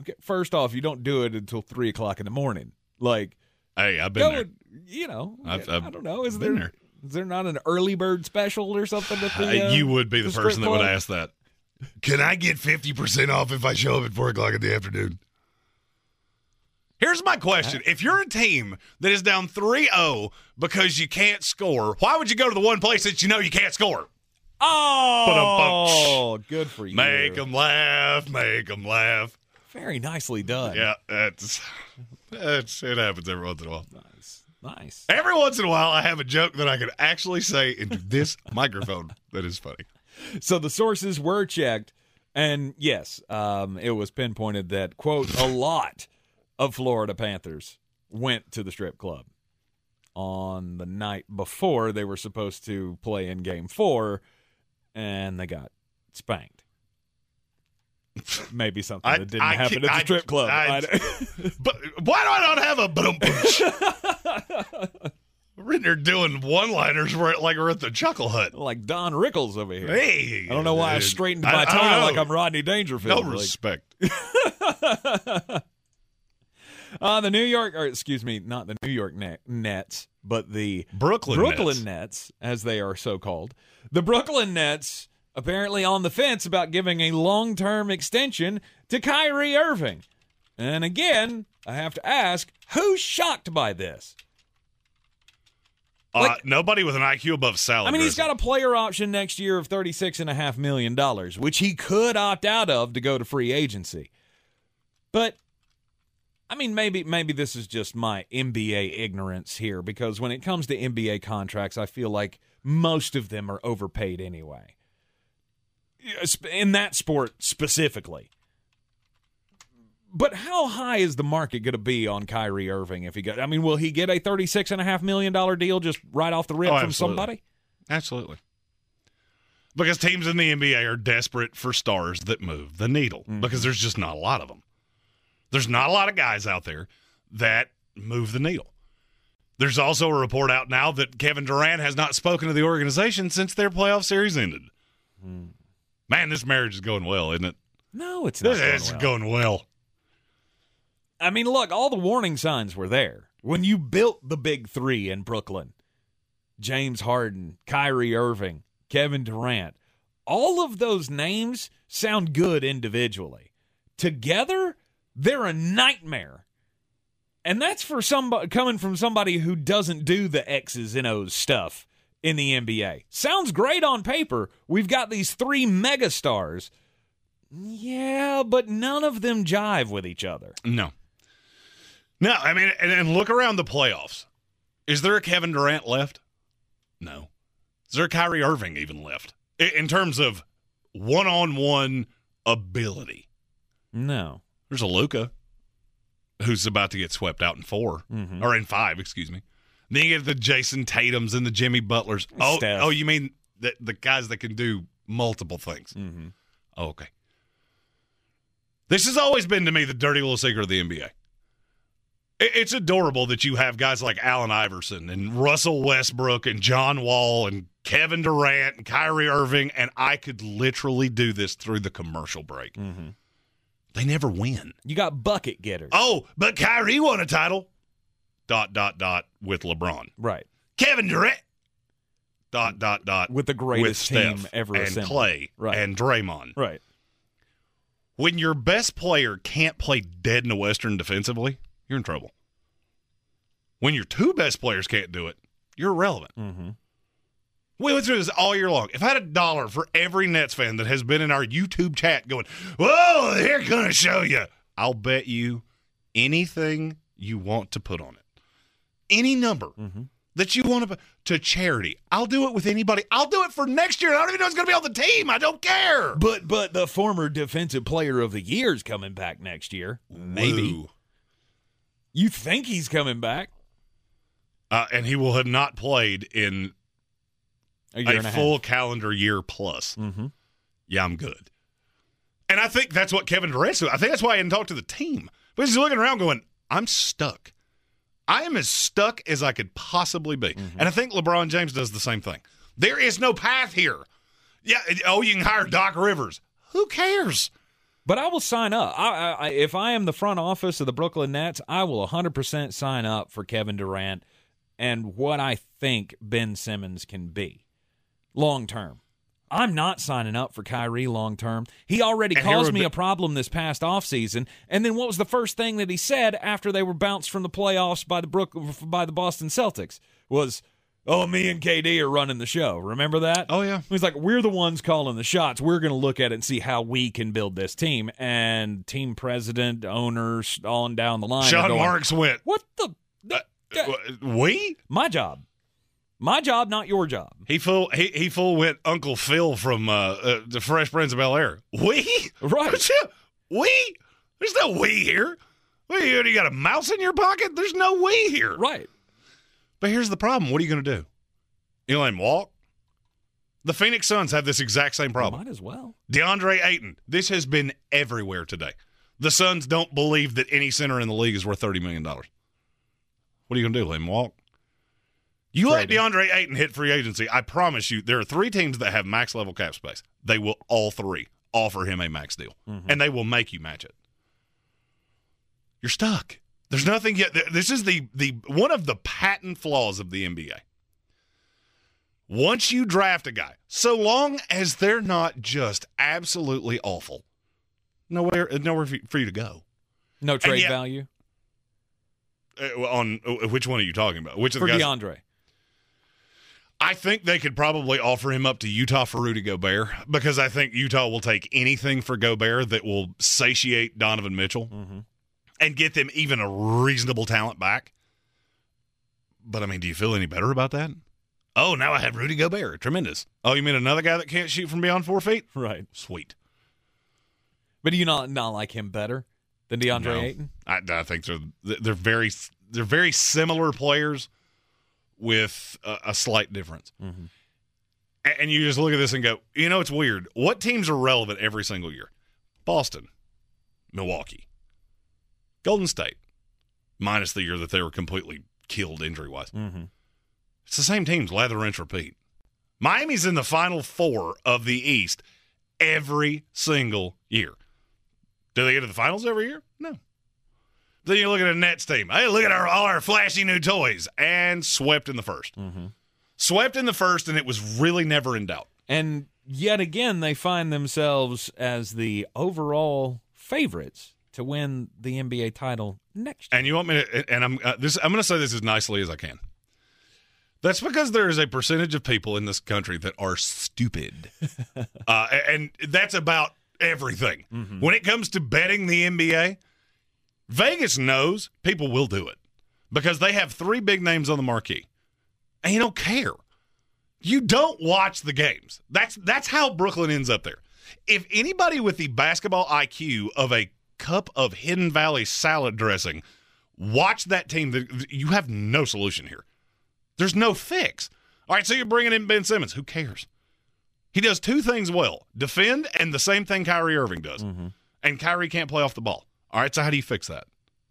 Okay, first off, you don't do it until three o'clock in the morning. Like Hey, I've been go, there. you know, I've- I I've don't know. Is been there there. Is there not an early bird special or something at the? Uh, uh, you would be the, strip person that would ask that. Can I get 50% off if I show up at 4 o'clock in the afternoon? Here's my question. If you're a team that is down 3 0 because you can't score, why would you go to the one place that you know you can't score? Oh, good for you. Make them laugh, make them laugh. Very nicely done. Yeah, that's, that's it happens every once in a while. Nice. Every once in a while, I have a joke that I can actually say into this microphone that is funny. So the sources were checked, and yes, um, it was pinpointed that, quote, a lot of Florida Panthers went to the strip club on the night before they were supposed to play in game four, and they got spanked. Maybe something I- that didn't I happen at the I- strip club. I- I- But why do I not have a ba We're in there doing one liners like we're at the Chuckle Hut. like Don Rickles over here. Hey, I don't know why I uh, straightened my I tie like I'm Rodney Dangerfield. No Like, respect. Uh, the New York, or excuse me, not the New York Net, Nets, but the Brooklyn Brooklyn Nets. Nets, as they are so called. The Brooklyn Nets apparently on the fence about giving a long-term extension to Kyrie Irving. And again, I have to ask, who's shocked by this? Uh, Like- nobody with an IQ above salad. I mean, he's got a player option next year of $36.5 million, which he could opt out of to go to free agency. But, I mean, maybe maybe this is just my NBA ignorance here because when it comes to NBA contracts, I feel like most of them are overpaid anyway. In that sport specifically. But how high is the market going to be on Kyrie Irving if he got? I mean, will he get a thirty-six and a half million dollar deal just right off the rip Oh, from somebody? Absolutely. because teams in the NBA are desperate for stars that move the needle Mm-hmm. because there's just not a lot of them. There's not a lot of guys out there that move the needle. There's also a report out now that Kevin Durant has not spoken to the organization since their playoff series ended. Hmm. Man, this marriage is going well, isn't it? No, it's not. This going is well. going well. I mean, look, all the warning signs were there when you built the big three in Brooklyn. James Harden, Kyrie Irving, Kevin Durant. All of those names sound good individually. Together, they're a nightmare. And that's for somebody coming from somebody who doesn't do the X's and O's stuff in the NBA. Sounds great on paper. We've got these three megastars. Yeah, but none of them jive with each other. No. No, I mean, and, and look around the playoffs. Is there a Kevin Durant left? No. Is there a Kyrie Irving even left? In terms of one on one ability. No. There's a Luka who's about to get swept out in 4 Mhm. or in five, excuse me. Then you get the Jayson Tatum's and the Jimmy Butlers. Oh, Steph. oh, you mean the the guys that can do multiple things? Mm-hmm. Oh, okay. This has always been to me the dirty little secret of the NBA. It- It's adorable that you have guys like Allen Iverson and Russell Westbrook and John Wall and Kevin Durant and Kyrie Irving, and I could literally do this through the commercial break. Mm-hmm. They never win. You got bucket getters. Oh, but Kyrie won a title. Dot dot dot with LeBron. Right. Kevin Durant. Dot dot dot With the greatest with team Steph ever and assembled. Clay Right. and Draymond. Right. when your best player can't play dead in the Western defensively, you're in trouble. When your two best players can't do it, you're irrelevant. Mm-hmm. We went through this all year long. If I had a dollar for every Nets fan that has been in our YouTube chat going, Whoa, they're going to show you, I'll bet you anything you want to put on it. Any number Mm-hmm. that you want to put to charity. I'll do it with anybody. I'll do it for next year. I don't even know it's going to be on the team. I don't care. But but the former defensive player of the year is coming back next year. Maybe. Woo. You think he's coming back? Uh, and he will have not played in A year a full calendar year plus. Mm-hmm. Yeah, I'm good. And I think that's what Kevin Durant's doing. I think that's why he didn't talk to the team. Because he's looking around going, I'm stuck. I am as stuck as I could possibly be. Mm-hmm. And I think LeBron James does the same thing. There is no path here. Yeah. Oh, you can hire Doc Rivers. Who cares? But I will sign up. I, I, I, if I am the front office of the Brooklyn Nets, I will 100% sign up for Kevin Durant and what I think Ben Simmons can be long term. I'm not signing up for Kyrie long term. He already And caused me be- a problem this past offseason. And then what was the first thing that he said after they were bounced from the playoffs by the Brook by the Boston Celtics was, "Oh, me and KD are running the show." Remember that? Oh, yeah. He's like, we're the ones calling the shots. We're going to look at it and see how we can build this team. And team president, owners, on down the line. Sean going, Marks went, What the? the- uh, uh, We? my job. My job, not your job. He full he he full went Uncle Phil from uh, uh the Fresh Prince of Bel Air. We Right. We? There's no we here. You, you got a mouse in your pocket? There's no we here. Right. But here's the problem. What are you going to do? You let him walk? The Phoenix Suns have this exact same problem. Might as well. DeAndre Ayton. This has been everywhere today. The Suns don't believe that any center in the league is worth thirty million dollars. What are you going to do? Let him walk? You let DeAndre Ayton hit free agency. I promise you, there are three teams that have max level cap space. They will all three offer him a max deal, and they will make you match it. You're stuck. There's nothing yet. This is the the one of the patent flaws of the NBA. Once you draft a guy, so long as they're not just absolutely awful, nowhere nowhere for for you to go. No trade yet- value Uh, on uh, which one are you talking about? Which of for the guys? DeAndre. I think they could probably offer him up to Utah for Rudy Gobert because I think Utah will take anything for Gobert that will satiate Donovan Mitchell Mm-hmm. and get them even a reasonable talent back. But I mean, do you feel any better about that? Oh, now I have Rudy Gobert. Tremendous. Oh, you mean another guy that can't shoot from beyond four feet? Right. Sweet. But do you not not like him better than DeAndre No. Ayton? I, I think they're they're very they're very similar players with a, a slight difference. Mhm. A- And you just look at this and go, you know, it's weird. What teams are relevant every single year? Boston, Milwaukee, Golden State, minus the year that they were completely killed injury wise. Mm-hmm. It's the same teams, lather, rinse, repeat. Miami's in the final four of the East every single year. Do they get to the finals every year? No. Then you look at a Nets team. Hey, look at our, all our flashy new toys. And swept in the 1st Mm-hmm. Swept in the first, and it was really never in doubt. And yet again, they find themselves as the overall favorites to win the NBA title next year. And you want me to? And I'm uh, this. I'm going to say this as nicely as I can. That's because there is a percentage of people in this country that are stupid, uh, and that's about everything. When it comes to betting the NBA, Vegas knows people will do it because they have three big names on the marquee, and you don't care. You don't watch the games. That's that's how Brooklyn ends up there. If anybody with the basketball IQ of a cup of Hidden Valley salad dressing watch that team, you have no solution here. There's no fix. All right, so you're bringing in Ben Simmons. Who cares? He does two things well defend and the same thing Kyrie Irving does. Mm-hmm. And Kyrie can't play off the ball. All right, so how do you fix that?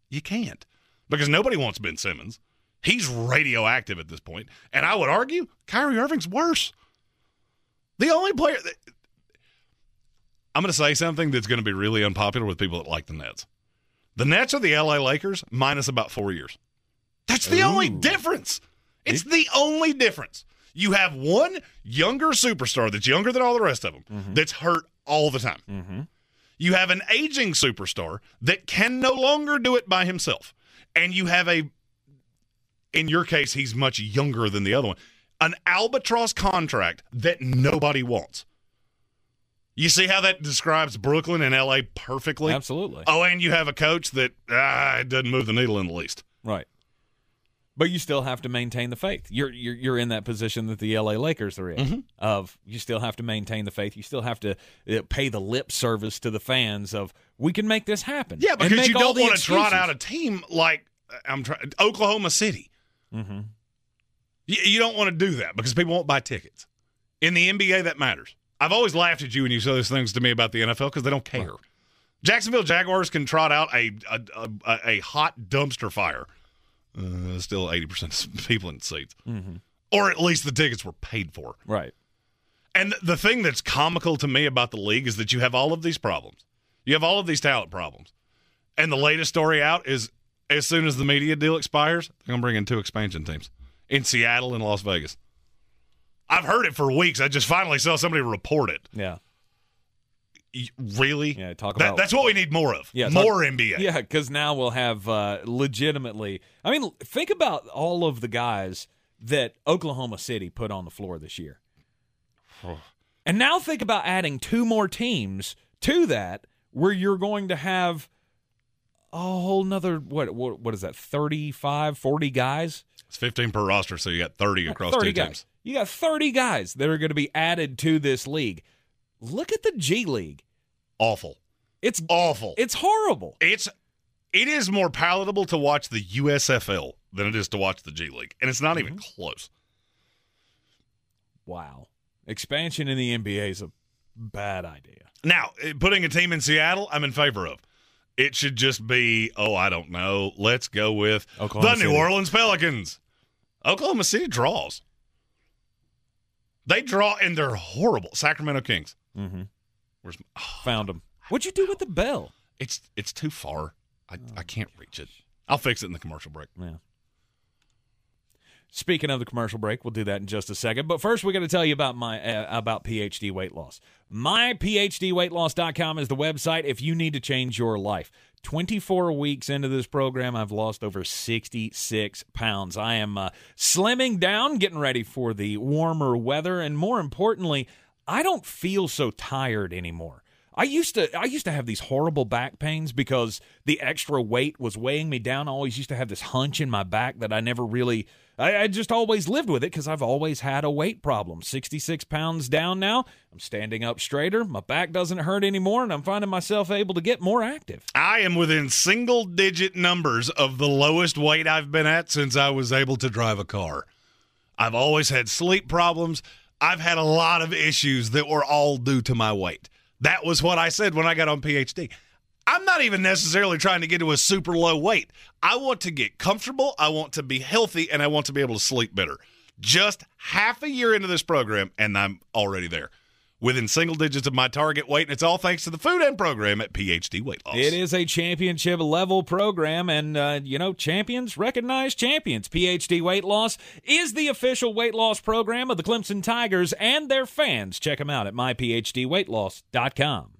You can't because nobody wants Ben Simmons. He's radioactive at this point. And I would argue Kyrie Irving's worse. The only player that. I'm going to say something that's going to be really unpopular with people that like the Nets. The Nets are the LA Lakers minus about four years. That's the only difference. It's the only difference. You have one younger superstar that's younger than all the rest of them that's hurt all the time. Mm-hmm. You have an aging superstar that can no longer do it by himself. And you have a, in your case, he's much younger than the other one, an albatross contract that nobody wants. You see how that describes Brooklyn and LA perfectly? Absolutely. Oh, and you have a coach that ah, it doesn't move the needle in the least. Right. But you still have to maintain the faith. You're you're, you're in that position that the LA Lakers are in. Mm-hmm. Of you still have to maintain the faith. You still have to uh, pay the lip service to the fans of we can make this happen. Yeah, because you don't want to trot out a team like I'm trying Oklahoma City. Mm-hmm. You, you don't want to do that because people won't buy tickets. In the NBA, that matters. I've always laughed at you when you say those things to me about the NFL because they don't care. Jacksonville Jaguars can trot out a a, a, a hot dumpster fire. Uh, still, eighty percent of people in seats, Mm-hmm. or at least the tickets were paid for. Right. And the thing that's comical to me about the league is that you have all of these problems. You have all of these talent problems. And the latest story out is as soon as the media deal expires, they're going to bring in two expansion teams in Seattle and Las Vegas. I've heard it for weeks. I just finally saw somebody report it. Yeah. Really? Yeah, talk That- about- that's what we need more of. Yeah, talk- more NBA. Yeah, because now we'll have uh, legitimately. I mean, think about all of the guys that Oklahoma City put on the floor this year. and now think about adding two more teams to that where you're going to have a whole nother what what, what is that 35 40 guys It's 15 per roster, so you got 30 across 30 two guys teams. you got 30 guys that are going to be added to this league look at the G League Awful. it's Awful. it's horrible it's it is more palatable to watch the USFL than it is to watch the G League, and it's not even Mm-hmm. close. Wow. Expansion in the NBA is a bad idea. Now, eh, putting a team in Seattle, I'm in favor of. It should just be, oh, I don't know. Let's go with Oklahoma the New Orleans Pelicans. Oklahoma City draws. They draw and they're horrible. Sacramento Kings. Mm-hmm. Where's oh, Found him. What'd you do with the bell? it's it's too far. I, Oh, I can't reach it. I'll fix it in the commercial break. Yeah. Speaking of the commercial break, we'll do that in just a second. But first, we got to tell you about my uh, about PhD weight loss. MyPhDweightloss.com is the website if you need to change your life. 24 weeks into this program, I've lost over 66 pounds. I am uh, slimming down, getting ready for the warmer weather, and more importantly, I don't feel so tired anymore. I used to I used to have these horrible back pains because the extra weight was weighing me down. I always used to have this hunch in my back that I never really I, I just always lived with it because I've always had a weight problem. 66 pounds down now. I'm standing up straighter. My back doesn't hurt anymore, and I'm finding myself able to get more active. I am within single digit numbers of the lowest weight I've been at since I was able to drive a car. I've always had sleep problems. I've had a lot of issues that were all due to my weight. That was what I said when I got on PhD. I'm not even necessarily trying to get to a super low weight. I want to get comfortable, I want to be healthy, and I want to be able to sleep better. Just half a year into this program, and I'm already there. Within single digits of my target weight, and it's all thanks to the food and program at PhD Weight Loss. It is a championship level program, and uh, you know, champions recognize champions. PhD Weight Loss is the official weight loss program of the Clemson Tigers and their fans. Check them out at myphdweightloss.com.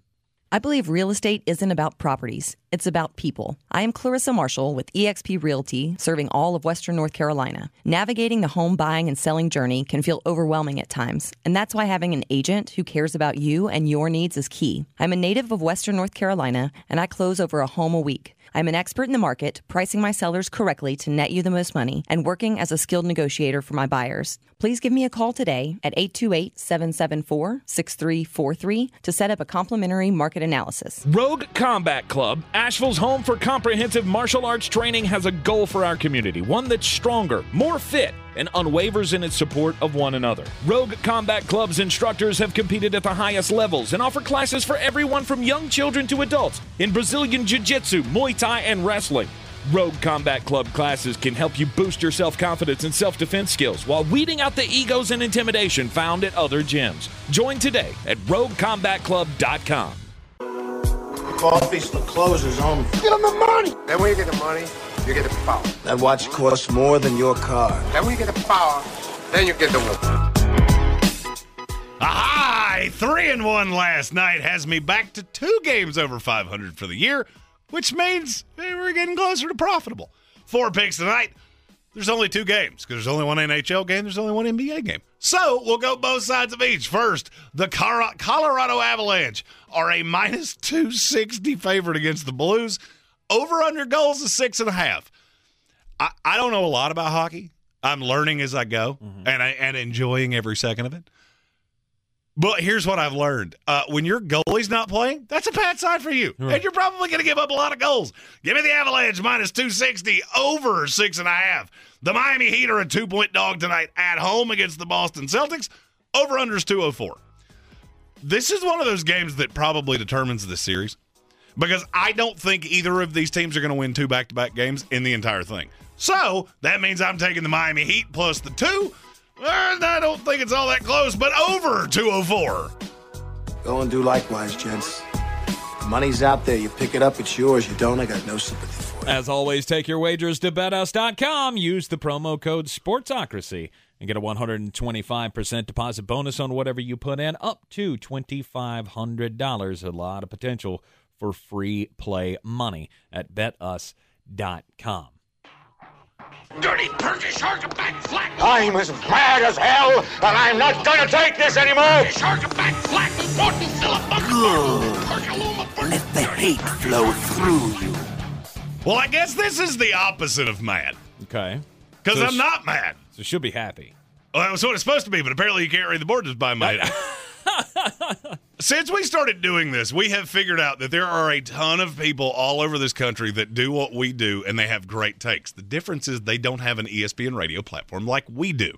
I believe real estate isn't about properties, it's about people. I am Clarissa Marshall with eXp Realty, serving all of Western North Carolina. Navigating the home buying and selling journey can feel overwhelming at times, and that's why having an agent who cares about you and your needs is key. I'm a native of Western North Carolina, and I close over a home a week. I'm an expert in the market, pricing my sellers correctly to net you the most money, and working as a skilled negotiator for my buyers. Please give me a call today at 828 774 6343 to set up a complimentary market analysis. Rogue Combat Club, Asheville's home for comprehensive martial arts training, has a goal for our community one that's stronger, more fit, and unwavers in its support of one another. Rogue Combat Club's instructors have competed at the highest levels and offer classes for everyone from young children to adults in Brazilian Jiu Jitsu, Muay Thai, and wrestling. Rogue Combat Club classes can help you boost your self confidence and self defense skills while weeding out the egos and intimidation found at other gyms. Join today at RogueCombatClub.com. Coffee's the closers only. Get them the money. Then when you get the money, you get the power. That watch costs more than your car. Then when you get the power, then you get the woman. Aha! Three and one last night has me back to two games over 500 for the year, which means we're getting closer to profitable. Four picks tonight. There's only two games because there's only one NHL game, there's only one NBA game. So we'll go both sides of each. First, the Colorado Avalanche are a minus 260 favorite against the Blues. Over under goals is six and a half. I, I don't know a lot about hockey. I'm learning as I go mm-hmm. and I, and enjoying every second of it. But here's what I've learned: uh, when your goalie's not playing, that's a bad sign for you, and you're probably going to give up a lot of goals. Give me the Avalanche minus two sixty over six and a half. The Miami Heat are a two point dog tonight at home against the Boston Celtics. Over unders two hundred four. This is one of those games that probably determines the series because I don't think either of these teams are going to win two back to back games in the entire thing. So that means I'm taking the Miami Heat plus the two. And I don't think it's all that close, but over 204. Go and do likewise, gents. The money's out there. You pick it up, it's yours. You don't, I got no sympathy for it. As always, take your wagers to betUs.com. Use the promo code SPORTSOCRACY and get a 125% deposit bonus on whatever you put in, up to $2,500. A lot of potential for free play money at betus.com. Dirty Perky Shark back flat. I'm as mad as hell, and I'm not gonna take this anymore. Shark back flat. Morton Philip Let the hate flow through you. Well, I guess this is the opposite of mad Okay. because So I'm not mad. So she'll be happy. Well, that was what it's supposed to be, but apparently you can't read the board just by my. Since we started doing this, we have figured out that there are a ton of people all over this country that do what we do and they have great takes. The difference is they don't have an ESPN radio platform like we do.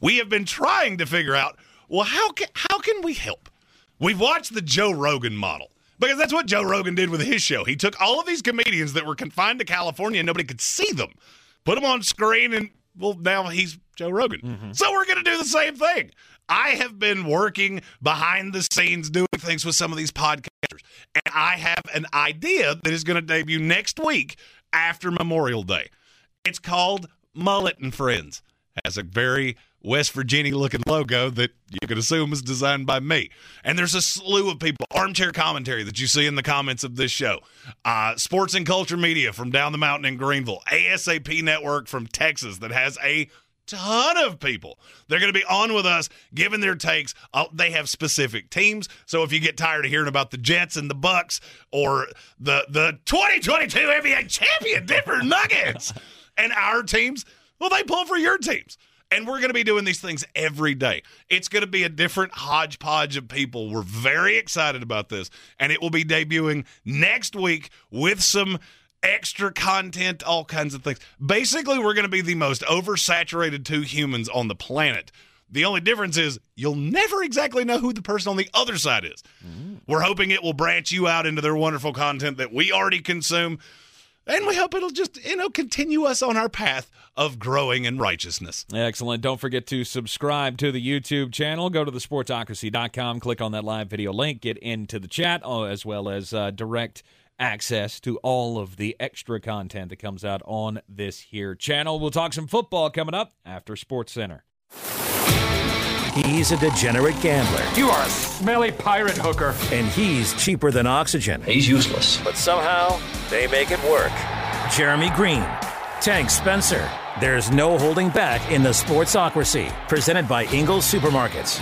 We have been trying to figure out, well, how can, how can we help? We've watched the Joe Rogan model because that's what Joe Rogan did with his show. He took all of these comedians that were confined to California and nobody could see them, put them on screen, and well, now he's Joe Rogan. Mm-hmm. So we're going to do the same thing. I have been working behind the scenes doing things with some of these podcasters, and I have an idea that is going to debut next week after Memorial Day. It's called Mullet and Friends. Has a very West Virginia looking logo that you could assume is designed by me. And there's a slew of people, armchair commentary that you see in the comments of this show, uh, sports and culture media from down the mountain in Greenville, ASAP Network from Texas that has a ton of people. They're going to be on with us, giving their takes. Uh, they have specific teams, so if you get tired of hearing about the Jets and the Bucks or the the 2022 NBA champion Denver Nuggets and our teams, well, they pull for your teams. And we're going to be doing these things every day. It's going to be a different hodgepodge of people. We're very excited about this. And it will be debuting next week with some extra content, all kinds of things. Basically, we're going to be the most oversaturated two humans on the planet The only difference is you'll never exactly know who the person on the other side is. We're hoping it will branch you out into their wonderful content that we already consume. And we hope it'll just, you know, continue us on our path of growing in righteousness. Excellent. Don't forget to subscribe to the YouTube channel. Go to thesportsocracy.com, click on that live video link, get into the chat, uh, as well as uh, direct access to all of the extra content that comes out on this here channel. We'll talk some football coming up after Sports Center. He's a degenerate gambler. You are a smelly pirate hooker. And he's cheaper than oxygen. He's useless. But somehow, they make it work. Jeremy Greene, Tank Spencer. There's no holding back in the Sportsocracy, presented by Ingles Supermarkets.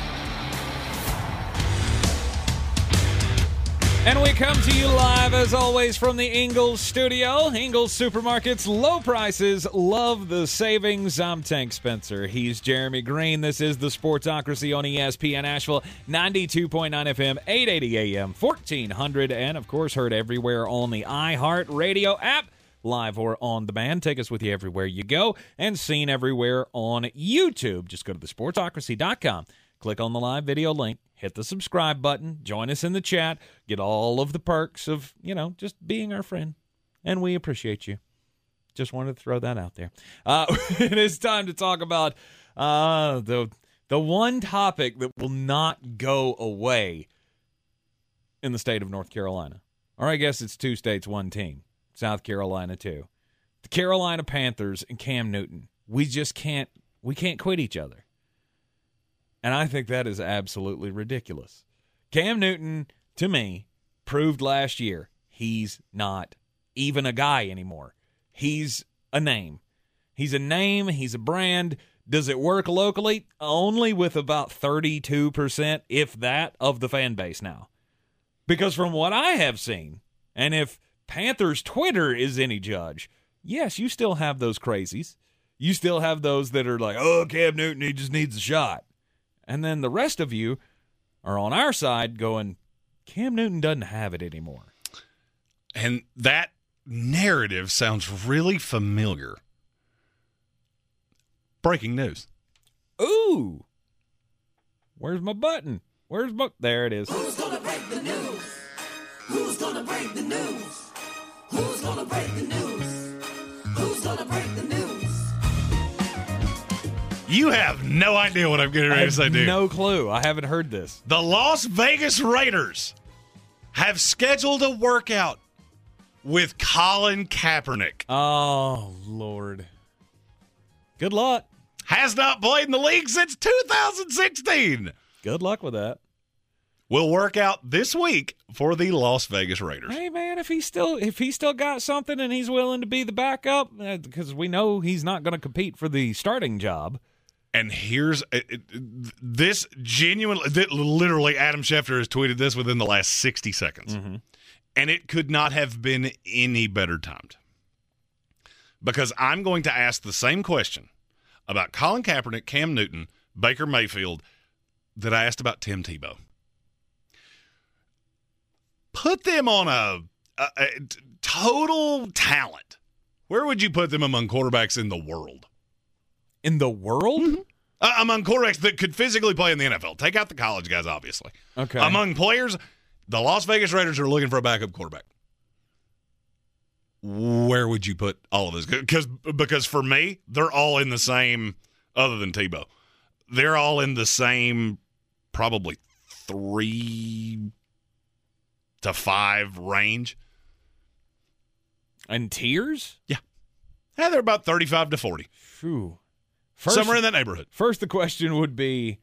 And we come to you live, as always, from the Ingles studio. Ingles Supermarkets, low prices, love the savings. I'm Tank Spencer. He's Jeremy Greene. This is the Sportsocracy on ESPN Asheville, 92.9 FM, 880 AM, 1400, and of course, heard everywhere on the iHeart Radio app live or on demand. Take us with you everywhere you go and seen everywhere on YouTube. Just go to thesportsocracy.com, click on the live video link, hit the subscribe button, join us in the chat, get all of the perks of, you know, just being our friend. And we appreciate you. Just wanted to throw that out there. Uh, it is time to talk about uh, the the one topic that will not go away in the state of North Carolina. Or I guess it's two states, one team. South Carolina too. The Carolina Panthers and Cam Newton. We just can't we can't quit each other. And I think that is absolutely ridiculous. Cam Newton, to me, proved last year he's not even a guy anymore. He's a name. He's a name, he's a brand. Does it work locally? Only with about 32%, if that, of the fan base now. Because from what I have seen, and if Panthers Twitter is any judge, yes, you still have those crazies. You still have those that are like, oh, Cam Newton, he just needs a shot. And then the rest of you are on our side going, Cam Newton doesn't have it anymore. And that narrative sounds really familiar. Breaking news. Ooh. Where's my button? Where's my There it is. Who's gonna break the news? Who's gonna break the news? Who's gonna break the news? Who's gonna break the news? You have no idea what I'm getting ready to say, dude. no clue. I haven't heard this. The Las Vegas Raiders have scheduled a workout with Colin Kaepernick. Oh, Lord. Good luck. Has not played in the league since 2016. Good luck with that. Will work out this week for the Las Vegas Raiders. Hey man, if he's still if he's still got something and he's willing to be the backup, uh, because we know he's not going to compete for the starting job. And here's it, it, this genuinely, literally, Adam Schefter has tweeted this within the last 60 seconds. Mm-hmm. And it could not have been any better timed. Because I'm going to ask the same question about Colin Kaepernick, Cam Newton, Baker Mayfield that I asked about Tim Tebow. Put them on a total talent. Where would you put them among quarterbacks in the world? In the world? Uh, among quarterbacks that could physically play in the NFL. Take out the college guys, obviously. Okay. Among players, the Las Vegas Raiders are looking for a backup quarterback. Where would you put all of this? Because because for me, they're all in the same. Other than Tebow, they're all in the same, probably three to five range. And tiers? Yeah, yeah, they're about thirty-five to forty. Phew. Somewhere in that neighborhood. First, the question would be,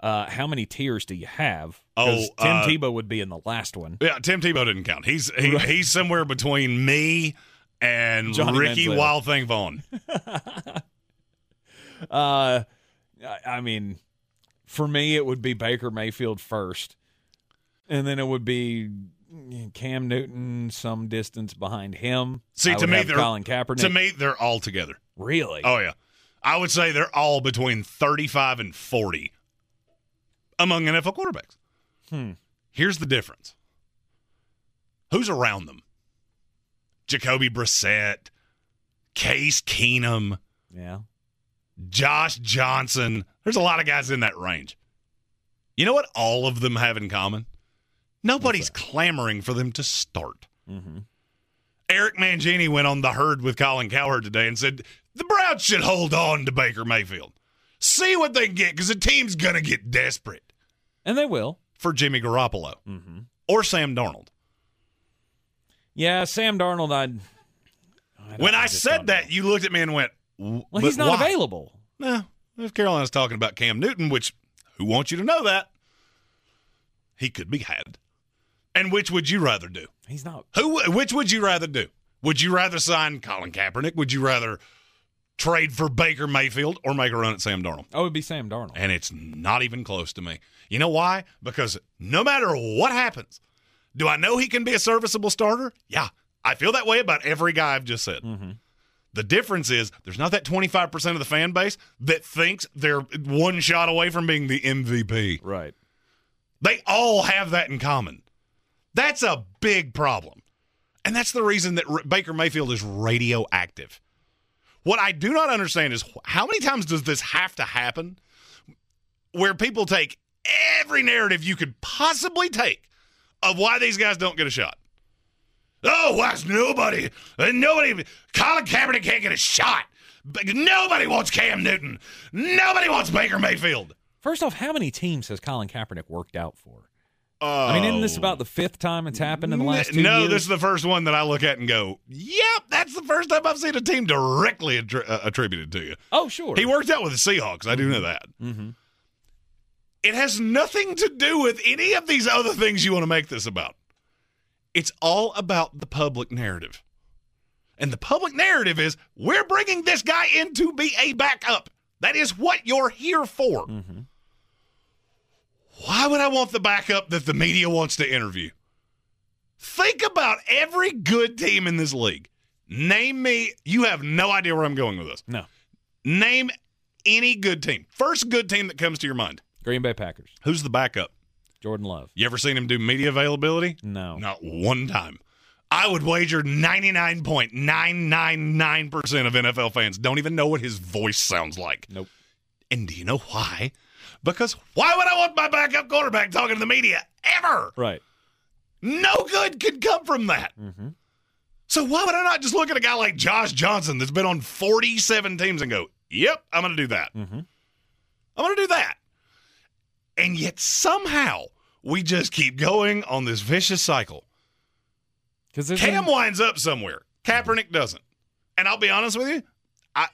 uh, how many tiers do you have? Oh, Tim uh, Tebow would be in the last one. Yeah, Tim Tebow didn't count. He's he, he's somewhere between me and Johnny Ricky Manziel. Wild Thing Vaughn. Uh, I- I mean, for me, it would be Baker Mayfield first, and then it would be Cam Newton some distance behind him. See, I to me, they're Colin Kaepernick. to me they're all together. really? Oh yeah, I would say they're all between thirty-five and forty among NFL quarterbacks. Hmm. Here's the difference: who's around them? Jacoby Brissett, Case Keenum, yeah. Josh Johnson. There's a lot of guys in that range. You know what all of them have in common? Nobody's clamoring for them to start. Mm-hmm. Eric Mangini went on the herd with Colin Cowherd today and said the Browns should hold on to Baker Mayfield. See what they can get because the team's going to get desperate And they will. for Jimmy Garoppolo Mm-hmm. or Sam Darnold. Yeah, Sam Darnold, I'd. I When I, just said that, know. you looked at me and went, well, he's not why?" available. No, if Carolina's talking about Cam Newton, which who wants you to know that? He could be had. And which would you rather do? He's not. Who? Which would you rather do? Would you rather sign Colin Kaepernick? Would you rather trade for Baker Mayfield or make a run at Sam Darnold? Oh, it'd be Sam Darnold. And it's not even close to me. You know why? Because no matter what happens, do I know he can be a serviceable starter? Yeah. I feel that way about every guy I've just said. Mm-hmm. The difference is there's not that 25% of the fan base that thinks they're one shot away from being the MVP. Right. They all have that in common. That's a big problem. And that's the reason that R- Baker Mayfield is radioactive. What I do not understand is how many times does this have to happen where people take every narrative you could possibly take of why these guys don't get a shot? Oh, why is nobody, uh, nobody, Colin Kaepernick can't get a shot. Nobody wants Cam Newton. Nobody wants Baker Mayfield. First off, how many teams has Colin Kaepernick worked out for? I mean, isn't this about the fifth time it's happened in the last two Oh. no, years? this is the first one that I look at and go, "Yep, that's the first time I've seen a team directly attri- uh, attributed to you." oh, sure. He worked out with the Seahawks. I do know that. Mm-hmm. It has nothing to do with any of these other things you want to make this about. It's all about the public narrative. And the public narrative is we're bringing this guy in to be a backup. That is what you're here for. Mm-hmm. Why would I want the backup that the media wants to interview? Think about every good team in this league. Name me, you have no idea where I'm going with this. No. Name any good team. First good team that comes to your mind. Green Bay Packers. Who's the backup? Jordan Love. You ever seen him do media availability? No. Not one time. I would wager 99.999% of NFL fans don't even know what his voice sounds like. Nope. And do you know why? Because why would I want my backup quarterback talking to the media ever? Right. No good could come from that. Mm-hmm. So why would I not just look at a guy like Josh Johnson that's been on 47 teams and go, yep, I'm going to do that. Mm-hmm. I'm going to do that. And yet somehow we just keep going on this vicious cycle. Because Cam winds up somewhere. Kaepernick doesn't. And I'll be honest with you, I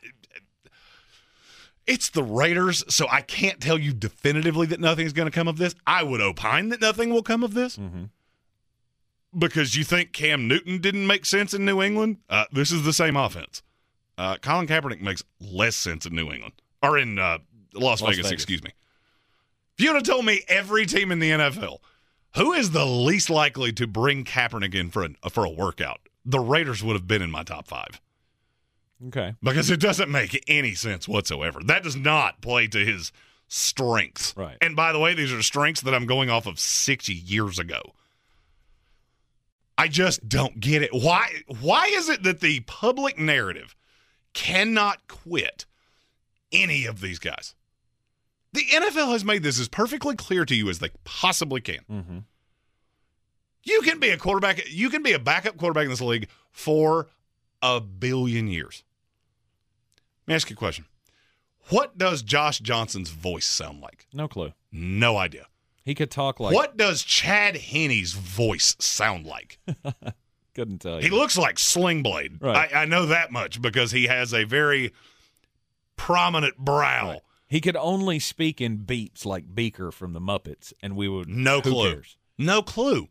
it's the Raiders, so I can't tell you definitively that nothing's going to come of this. I would opine that nothing will come of this. Mm-hmm. Because you think Cam Newton didn't make sense in New England? Uh, this is the same offense. Uh, Colin Kaepernick makes less sense in New England or in uh, Las, Las Vegas, Vegas. Excuse me. If you'd have told me every team in the NFL, who is the least likely to bring Kaepernick in for a, for a workout, the Raiders would have been in my top five Okay. because it doesn't make any sense whatsoever. That does not play to his strengths. Right. And by the way, these are strengths that I'm going off of 60 years ago. I just don't get it. Why why is it that the public narrative cannot quit any of these guys? The NFL has made this as perfectly clear to you as they possibly can. Mm-hmm. You can be a quarterback, you can be a backup quarterback in this league for a billion years. Let me ask you a question. What does Josh Johnson's voice sound like? No clue. No idea. He could talk like. what does Chad Henne's voice sound like? Couldn't tell you. he looks like Sling Blade. Right. I, I know that much because he has a very prominent brow. Right. He could only speak in beeps like Beaker from the Muppets, and we would. No clue. cares? No clue.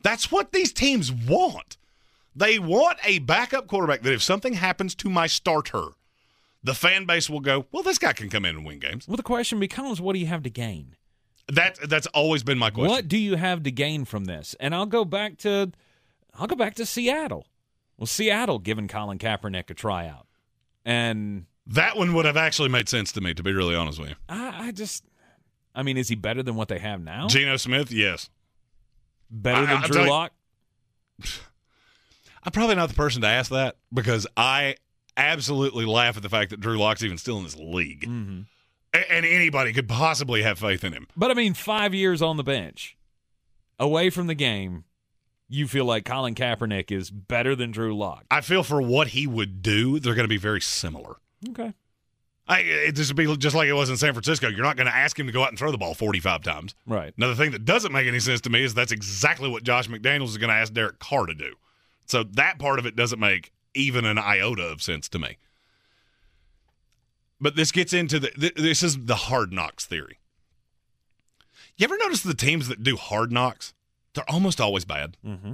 That's what these teams want. They want a backup quarterback that if something happens to my starter, the fan base will go, well, this guy can come in and win games. Well, the question becomes, what do you have to gain? That that's always been my question. What do you have to gain from this? And I'll go back to, I'll go back to Seattle. Well, Seattle giving Colin Kaepernick a tryout, and That one would have actually made sense to me, to be really honest with you. I, I just, I mean, is he better than what they have now? Geno Smith, yes. better I- than I'll Drew Lock? I'm probably not the person to ask that because I absolutely laugh at the fact that Drew Lock's even still in this league. Mm-hmm. A- and anybody could possibly have faith in him. But I mean, five years on the bench, away from the game, you feel like Colin Kaepernick is better than Drew Lock. I feel for what he would do, they're going to be very similar. Okay. I, it just would be just like it was in San Francisco. You're not going to ask him to go out and throw the ball 45 times. Right. Another thing that doesn't make any sense to me is that's exactly what Josh McDaniels is going to ask Derek Carr to do. So that part of it doesn't make even an iota of sense to me. But this gets into the th- this is the hard knocks theory. You ever notice the teams that do hard knocks? They're almost always bad. Mm-hmm.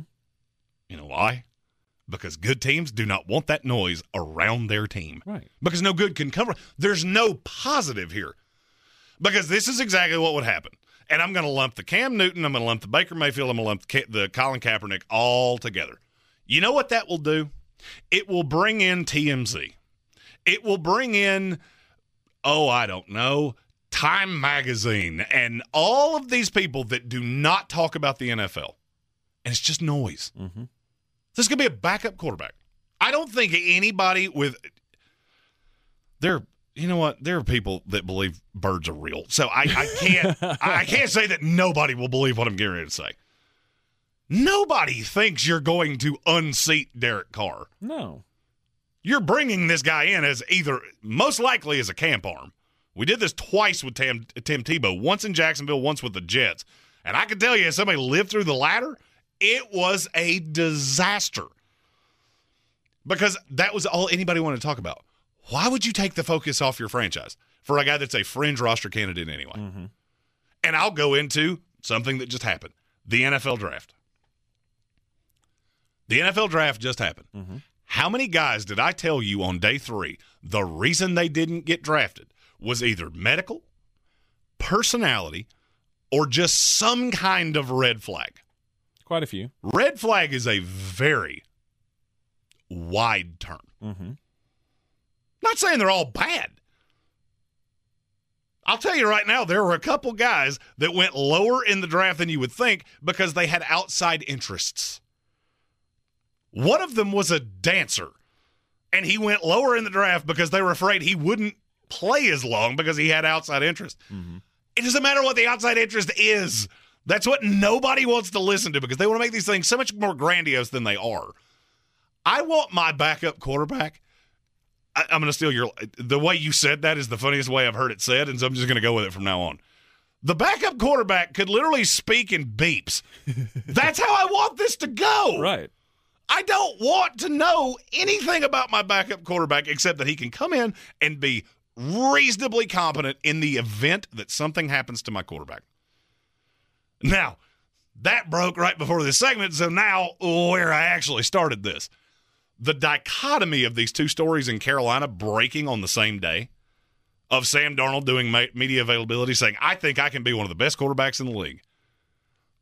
You know why? Because good teams do not want that noise around their team. Right. Because no good can cover. There's no positive here. Because this is exactly what would happen. And I'm going to lump the Cam Newton, I'm going to lump the Baker Mayfield, I'm going to lump the Colin Kaepernick all together. You know what that will do? It will bring in TMZ. It will bring in, oh, I don't know, Time Magazine and all of these people that do not talk about the NFL. And it's just noise. Mm-hmm. This could be a backup quarterback. I don't think anybody with there. You know what? There are people that believe birds are real, so I, I can't. I can't say that nobody will believe what I'm getting ready to say. Nobody thinks you're going to unseat Derek Carr. No. You're bringing this guy in as either most likely as a camp arm. We did this twice with Tim, Tim Tebow, once in Jacksonville, once with the Jets. And I can tell you, as somebody lived through the latter, it was a disaster. Because that was all anybody wanted to talk about. Why would you take the focus off your franchise for a guy that's a fringe roster candidate anyway? Mm-hmm. And I'll go into something that just happened the NFL draft. The NFL draft just happened. How many guys did I tell you on day three the reason they didn't get drafted was either medical, personality, or just some kind of red flag? Quite a few. Red flag is a very wide term. Mm-hmm. Not saying they're all bad. I'll tell you right now, there were a couple guys that went lower in the draft than you would think because they had outside interests. One of them was a dancer, and he went lower in the draft because they were afraid he wouldn't play as long because he had outside interest. Mm-hmm. It doesn't matter what the outside interest is. That's what nobody wants to listen to because they want to make these things so much more grandiose than they are. I want my backup quarterback. I, I'm going to steal your. The way you said that is the funniest way I've heard it said, and so I'm just going to go with it from now on. The backup quarterback could literally speak in beeps. That's how I want this to go. Right. I don't want to know anything about my backup quarterback except that he can come in and be reasonably competent in the event that something happens to my quarterback. Now, that broke right before this segment, so now where I actually started this. The dichotomy of these two stories in Carolina breaking on the same day of Sam Darnold doing media availability saying, I think I can be one of the best quarterbacks in the league.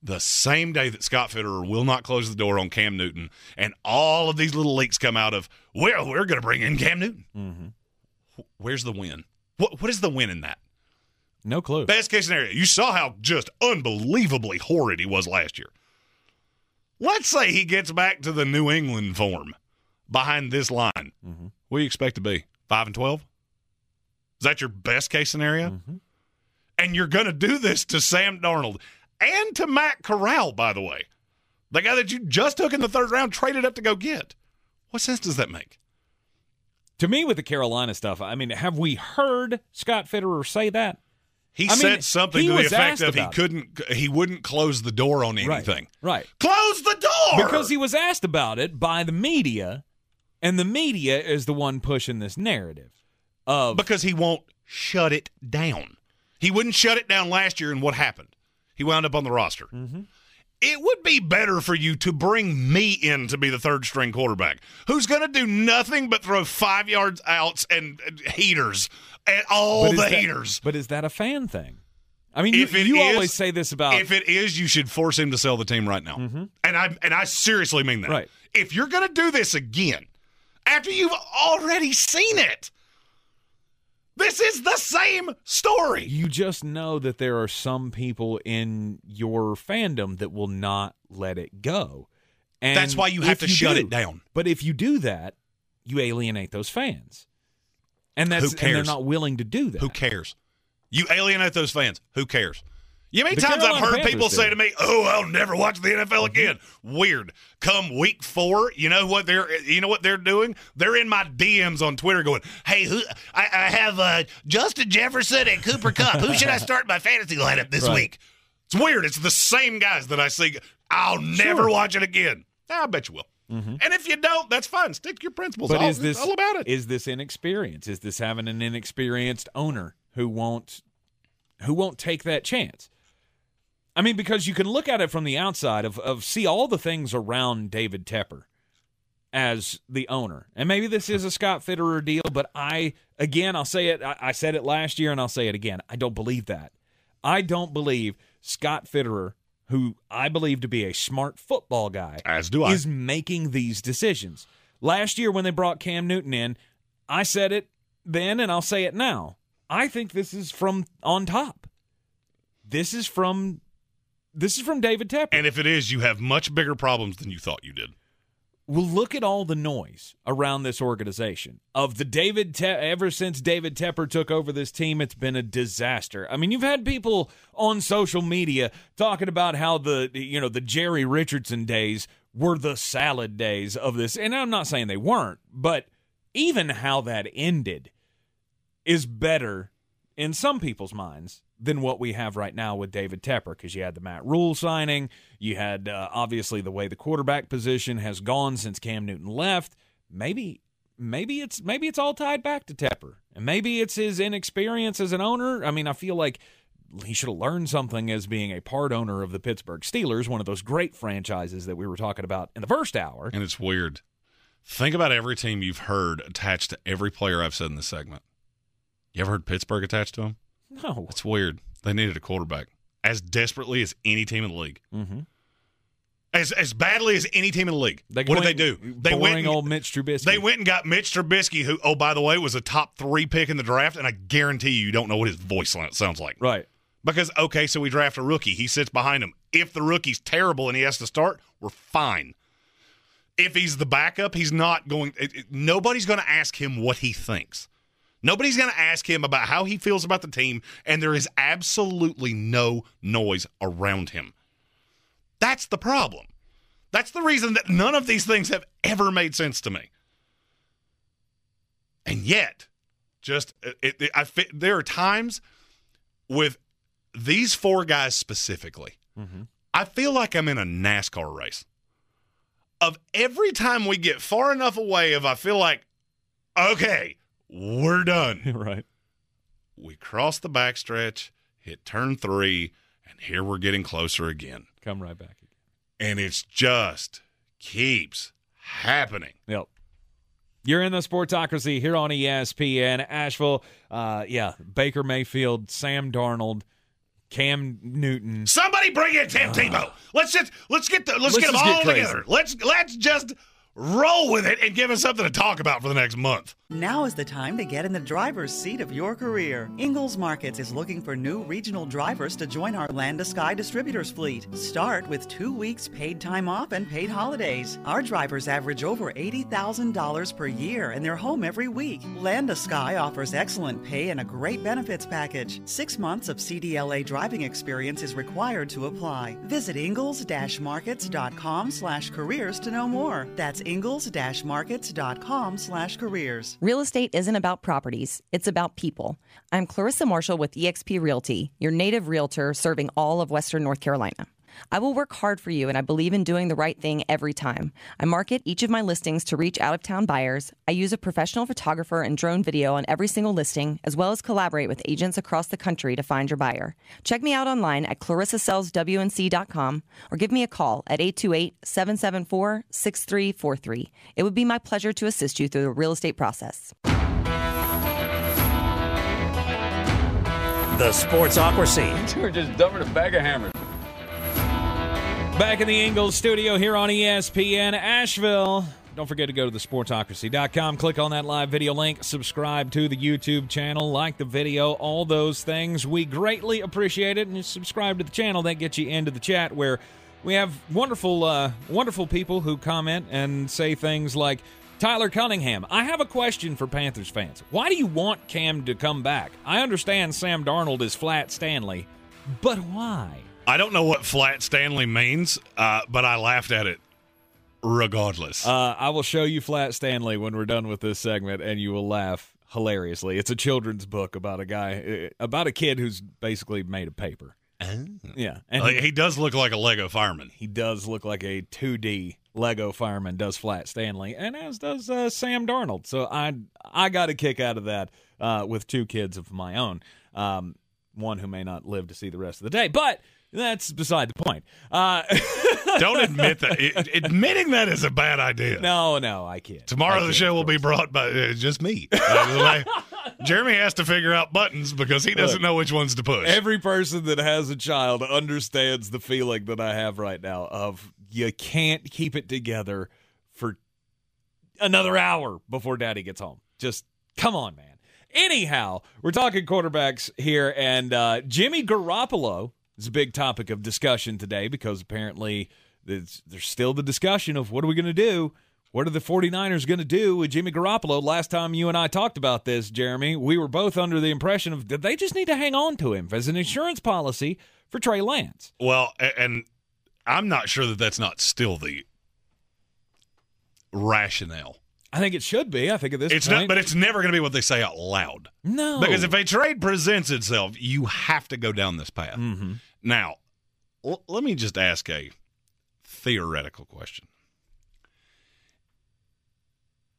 The same day that Scott Fitterer will not close the door on Cam Newton, and all of these little leaks come out of, well, we're going to bring in Cam Newton. Mm-hmm. Where's the win? What What is the win in that? No clue. Best case scenario. You saw how just unbelievably horrid he was last year. Let's say he gets back to the New England form behind this line. Mm-hmm. What do you expect to be? Five and twelve? Is that your best case scenario? Mm-hmm. And you're going to do this to Sam Darnold and to Matt Corral, by the way, the guy that you just took in the third round, traded up to go get. What sense does that make? To me, with the Carolina stuff, I mean, have we heard Scott Fitterer say that? He I said mean, something to the effect of he couldn't, he wouldn't close the door on Right. anything. Right. Close the door Because he was asked about it by the media, and the media is the one pushing this narrative of because he won't shut it down. He wouldn't shut it down last year, and what happened? He wound up on the roster. Mm-hmm. It would be better for you to bring me in to be the third string quarterback, who's going to do nothing but throw five yards outs and and heaters at all the that- haters. But is that a fan thing? I mean, you, If it you is- always say this about if it is, you should force him to sell the team right now. And I and I seriously mean that. Mm-hmm. Right. If you're going to do this again after you've already seen it, this is the same story. you just know that there are some people in your fandom that will not let it go. And That's why you have to shut do- it down. But if you do that, you alienate those fans. And that's Who and they're cares? not willing to do that. Who cares? You alienate those fans. Who cares? You know many The times I've heard Panthers people say to me, "Oh, I'll never watch the NFL again." Weird. Come week four, you know what they're you know what they're doing? They're in my DMs on Twitter, going, "Hey, who I, I have uh, Justin Jefferson and Cooper Kupp. Who should I start in my fantasy lineup this Right. week?" It's weird. It's the same guys that I see. I'll never Sure. watch it again. I bet you will. And if you don't, that's fine. Stick to your principles. But all, is this all about it? Is this inexperience? Is this having an inexperienced owner who won't who won't take that chance? I mean, because you can look at it from the outside of of see all the things around David Tepper as the owner, and maybe this is a Scott Fitterer deal, but I again I'll say it. I, I said it last year, and I'll say it again. I don't believe that. I don't believe Scott Fitterer, who I believe to be a smart football guy, As do I. is making these decisions. Last year, when they brought Cam Newton in, I said it then and I'll say it now. I think this is from on top. This is from this is from David Tepper. and if it is, you have much bigger problems than you thought you did. Well, look at all the noise around this organization. Of the David, Te- ever since David Tepper took over this team, it's been a disaster. I mean, you've had people on social media talking about how the you know the Jerry Richardson days were the salad days of this, and I'm not saying they weren't, but even how that ended is better in some people's minds than what we have right now with David Tepper because you had the Matt Rhule signing, you had uh, obviously the way the quarterback position has gone since Cam Newton left. Maybe maybe it's maybe it's all tied back to Tepper. And maybe it's his inexperience as an owner. I mean, I feel like he should have learned something as being a part owner of the Pittsburgh Steelers, one of those great franchises that we were talking about in the first hour. And it's weird. Think about every team you've heard attached to every player I've said in this segment. You ever heard Pittsburgh attached to him? No. It's weird. They needed a quarterback as desperately as any team in the league. Mm-hmm. As as badly as any team in the league. They what did they do? They went and, old Mitch Trubisky. They went and got Mitch Trubisky, who, oh by the way, was a top three pick in the draft, and I guarantee you, you don't know what his voice sounds like. Right. Because okay, so we draft a rookie. He sits behind him. If the rookie's terrible and he has to start, we're fine. If he's the backup, he's not going. It, it- nobody's going to ask him what he thinks. Nobody's going to ask him about how he feels about the team, and there is absolutely no noise around him. That's the problem. That's the reason that none of these things have ever made sense to me. And yet, just it, it, I there are times with these four guys specifically, mm-hmm. I feel like I'm in a NASCAR race. Of every time we get far enough away, of I feel like, okay, we're done. right. We cross the backstretch, hit turn three, and here we're getting closer again. Come right back. And it's just keeps happening. Yep. You're in the Sportsocracy here on ESPN Asheville. Uh, yeah, Baker Mayfield, Sam Darnold, Cam Newton. Somebody bring in Tim Tebow. Let's just let's get the let's, Let's get them just get all together. Let's let's just roll with it and give us something to talk about for the next month. Now is the time to get in the driver's seat of your career. Ingles Markets is looking for new regional drivers to join our Land to Sky distributors fleet. Start with two weeks paid time off and paid holidays. Our drivers average over $80,000 per year and they're home every week. Land to Sky offers excellent pay and a great benefits package. Six months of CDLA driving experience is required to apply. Visit ingles-markets.com slash careers to know more. That's ingles-markets.com slash careers. Real estate isn't about properties, it's about people. I'm Clarissa Marshall with eXp Realty, your native realtor serving all of Western North Carolina. I will work hard for you, and I believe in doing the right thing every time. I market each of my listings to reach out of town buyers. I use a professional photographer and drone video on every single listing, as well as collaborate with agents across the country to find your buyer. Check me out online at clarissasellswnc.com or give me a call at 828 774 6343. It would be my pleasure to assist you through the real estate process. The Sportsocracy. We're just dumping a bag of hammers. Back in the Ingles studio here on ESPN Asheville. Don't forget to go to thesportsocracy.com, click on that live video link, subscribe to the YouTube channel, like the video, all those things. We greatly appreciate it. And subscribe to the channel, that gets you into the chat where we have wonderful, uh, wonderful people who comment and say things like, Tyler Cunningham, I have a question for Panthers fans. Why do you want Cam to come back? I understand Sam Darnold is flat Stanley, but why? I don't know what flat Stanley means, uh, but I laughed at it regardless. Uh, I will show you Flat Stanley when we're done with this segment, and you will laugh hilariously. It's a children's book about a guy, uh, about a kid who's basically made of paper. Yeah, and Like, he, he does look like a Lego fireman. he does look like a 2D Lego fireman. Does Flat Stanley, and as does uh, Sam Darnold. So I I got a kick out of that uh, with two kids of my own. Um, one who may not live to see the rest of the day, but that's beside the point. Uh, Don't admit that. Admitting that is a bad idea. no, no, I can't. Tomorrow I the can't, show will be brought by uh, just me. Uh, Jeremy has to figure out buttons because he doesn't Look, know which ones to push. Every person that has a child understands the feeling that I have right now of you can't keep it together for another hour before daddy gets home. Just come on, man. Anyhow, we're talking quarterbacks here, and uh, Jimmy Garoppolo is a big topic of discussion today because apparently there's, there's still the discussion of what are we going to do? What are the 49ers going to do with Jimmy Garoppolo? Last time you and I talked about this, Jeremy, we were both under the impression of that they just need to hang on to him as an insurance policy for Trey Lance. well, and I'm not sure that that's not still the rationale. I think it should be. I think at this It's point, not, but it's never going to be what they say out loud. no Because if a trade presents itself, you have to go down this path. Mm-hmm. Now, l- let me just ask a theoretical question.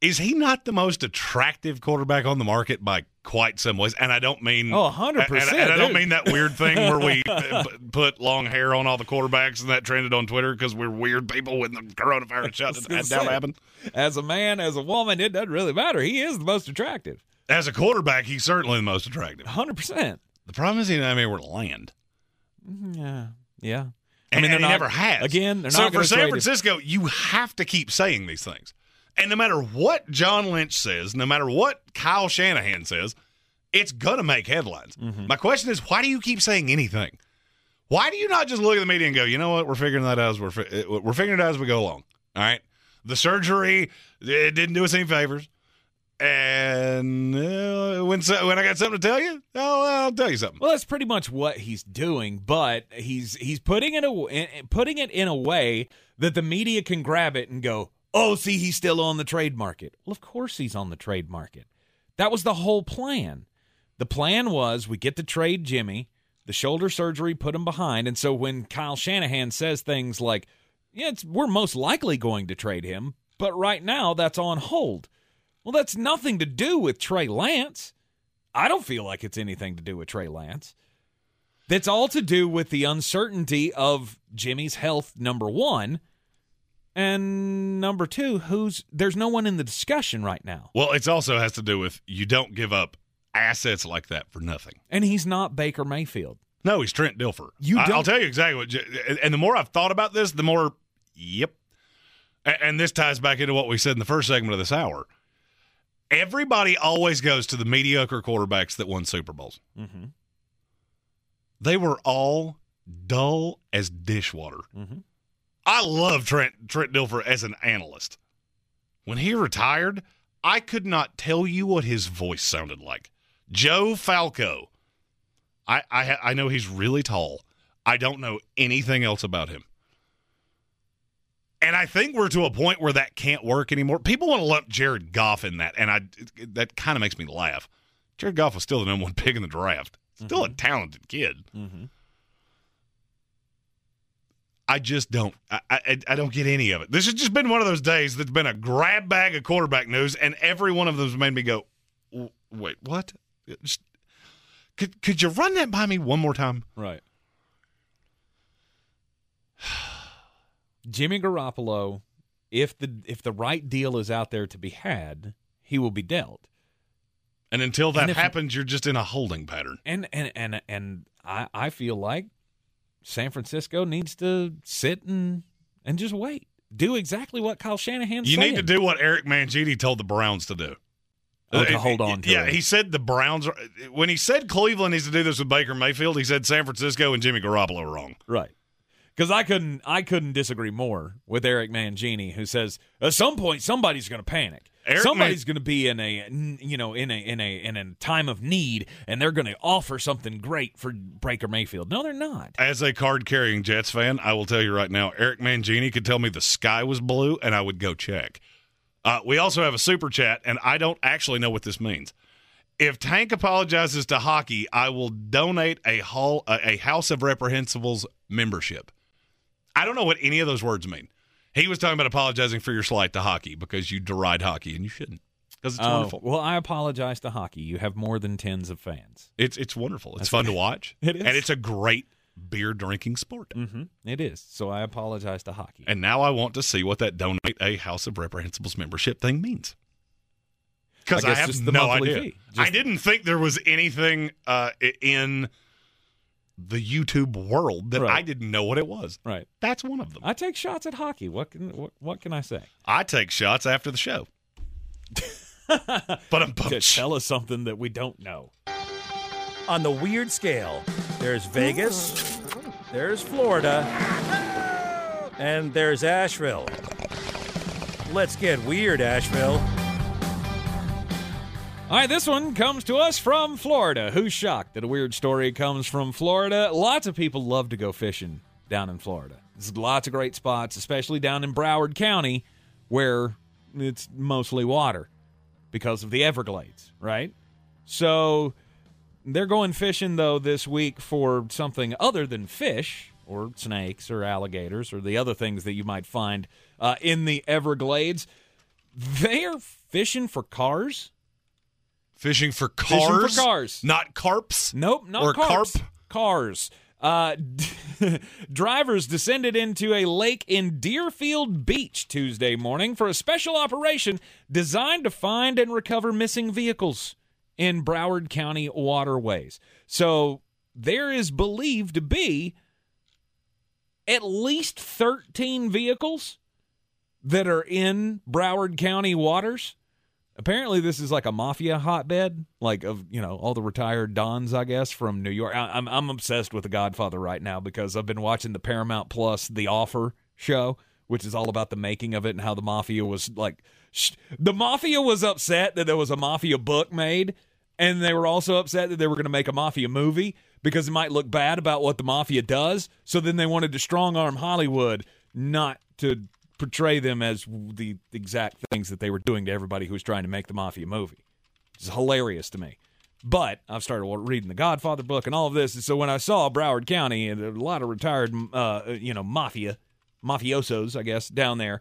Is he not the most attractive quarterback on the market by quite some ways? And I don't mean Oh, 100%, And, and I don't mean that weird thing where we put long hair on all the quarterbacks and that trended on Twitter because we're weird people when the coronavirus shut was it gonna down happened. as a man, as a woman, it doesn't really matter. He is the most attractive. As a quarterback, he's certainly the most attractive. 100%. The problem is he didn't have anywhere to land. Yeah. Yeah. I mean, they're he not- never has. Again, they're so not for San. Francisco, you have to keep saying these things. And no matter what John Lynch says, no matter what Kyle Shanahan says, it's gonna make headlines. Mm-hmm. My question is, why do you keep saying anything? Why do you not just look at the media and go, you know what, we're figuring that out as we're fi- uh, we're figuring it out as we go along. All right, the surgery it didn't do us any favors. And uh, when so, when I got something to tell you, oh, I'll tell you something. Well, that's pretty much what he's doing, but he's he's putting it a, putting it in a way that the media can grab it and go, "Oh, see, he's still on the trade market." Well, of course he's on the trade market. That was the whole plan. The plan was we get to trade Jimmy, the shoulder surgery put him behind, and so when Kyle Shanahan says things like, "Yeah, we're most likely going to trade him, but right now that's on hold." Well, that's nothing to do with Trey Lance. I don't feel like it's anything to do with Trey Lance. That's all to do with the uncertainty of Jimmy's health, number one. And number two, who's there's no one in the discussion right now. Well, it also has to do with you don't give up assets like that for nothing. And he's not Baker Mayfield. No, he's Trent Dilfer. You I, will tell you exactly what. And the more I've thought about this, the more, yep. And this ties back into what we said in the first segment of this hour. Everybody always goes to the mediocre quarterbacks that won Super Bowls. Mm-hmm. They were all dull as dishwater. Mm-hmm. I love Trent Trent Dilfer as an analyst. When he retired, I could not tell you what his voice sounded like. Joe Flacco. I I, I know he's really tall. I don't know anything else about him. And I think we're to a point where that can't work anymore. People want to lump Jared Goff in that, and I that kind of makes me laugh. Jared Goff was still the number one pick in the draft. Still a talented kid. Mm-hmm. I just don't. I, I I don't get any of it. This has just been one of those days that's been a grab bag of quarterback news, and every one of them's made me go, "Wait, what? Just, could could you run that by me one more time?" Right. Jimmy Garoppolo, if the if the right deal is out there to be had, he will be dealt. And until that And happens, you're just in a holding pattern. And and and and I I feel like San Francisco needs to sit and and just wait. Do exactly what Kyle Shanahan's You saying. need to do what Eric Mangini told the Browns to do. Oh, to hold on to yeah, it. he said the Browns are. When he said Cleveland needs to do this with Baker Mayfield, he said San Francisco and Jimmy Garoppolo are wrong. Right. Because I couldn't, I couldn't disagree more with Eric Mangini, who says at some point somebody's going to panic. Eric Somebody's going to be in a you know in a in a in a time of need, and they're going to offer something great for Breaker Mayfield. No, they're not. As a card carrying Jets fan, I will tell you right now, Eric Mangini could tell me the sky was blue, and I would go check. Uh, we also have a super chat, and I don't actually know what this means. If Tank apologizes to hockey, I will donate a hall a House of Reprehensibles membership. I don't know what any of those words mean. He was talking about apologizing for your slight to hockey because you deride hockey, and you shouldn't because it's Oh, wonderful. Well, I apologize to hockey. You have more than tens of fans. It's it's wonderful. It's That's fun to watch. It is. and it's a great beer drinking sport. Mm-hmm. It is. So I apologize to hockey. And now I want to see what that donate a House of Reprehensibles membership thing means. Because I I, have just no idea. fee. I didn't think there was anything uh, in the YouTube world that Right. I didn't know what it was. Right. That's one of them. I take shots at hockey. What can what, what can I say? I take shots after the show. but I'm To tell us something that we don't know. On the weird scale, there's Vegas, there's Florida, and there's Asheville. Let's get weird, Asheville. All right, this one comes to us from Florida. Who's shocked that a weird story comes from Florida? Lots of people love to go fishing down in Florida. There's lots of great spots, especially down in Broward County, where it's mostly water because of the Everglades, right? So they're going fishing, though, this week for something other than fish or snakes or alligators or the other things that you might find uh, in the Everglades. They are fishing for cars. Fishing for Fishing cars? for cars. Not carps? Nope, not Or carps. carp? Cars. Uh, drivers descended into a lake in Deerfield Beach Tuesday morning for a special operation designed to find and recover missing vehicles in Broward County waterways. So there is believed to be at least 13 vehicles that are in Broward County waters. Apparently, this is like a mafia hotbed, like of you know all the retired dons, I guess, from New York. I, I'm I'm obsessed with The Godfather right now because I've been watching the Paramount Plus The Offer show, which is all about the making of it and how the mafia was like. Sh- the mafia was upset that there was a mafia book made, and they were also upset that they were going to make a mafia movie because it might look bad about what the mafia does. So then they wanted to strong arm Hollywood not to portray them as the exact things that they were doing to everybody who was trying to make the mafia movie. It's hilarious to me. But I've started reading the Godfather book and all of this, and so when I saw Broward County and a lot of retired, uh, you know, mafia, mafiosos, I guess, down there,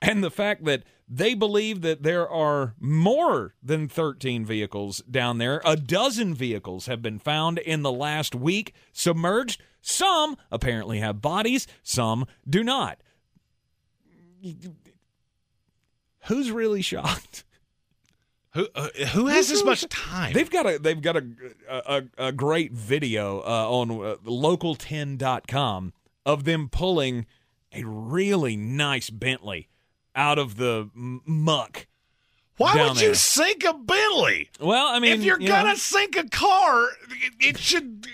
and the fact that they believe that there are more than 13 vehicles down there, a dozen vehicles have been found in the last week submerged. Some apparently have bodies, some do not. Who's really shocked? Who uh, who has this much time? They've got a they've got a a, a great video uh, on uh, local10.com of them pulling a really nice Bentley out of the muck. Why would you sink a Bentley? Well, I mean, if you're you gonna know. sink a car, it, it should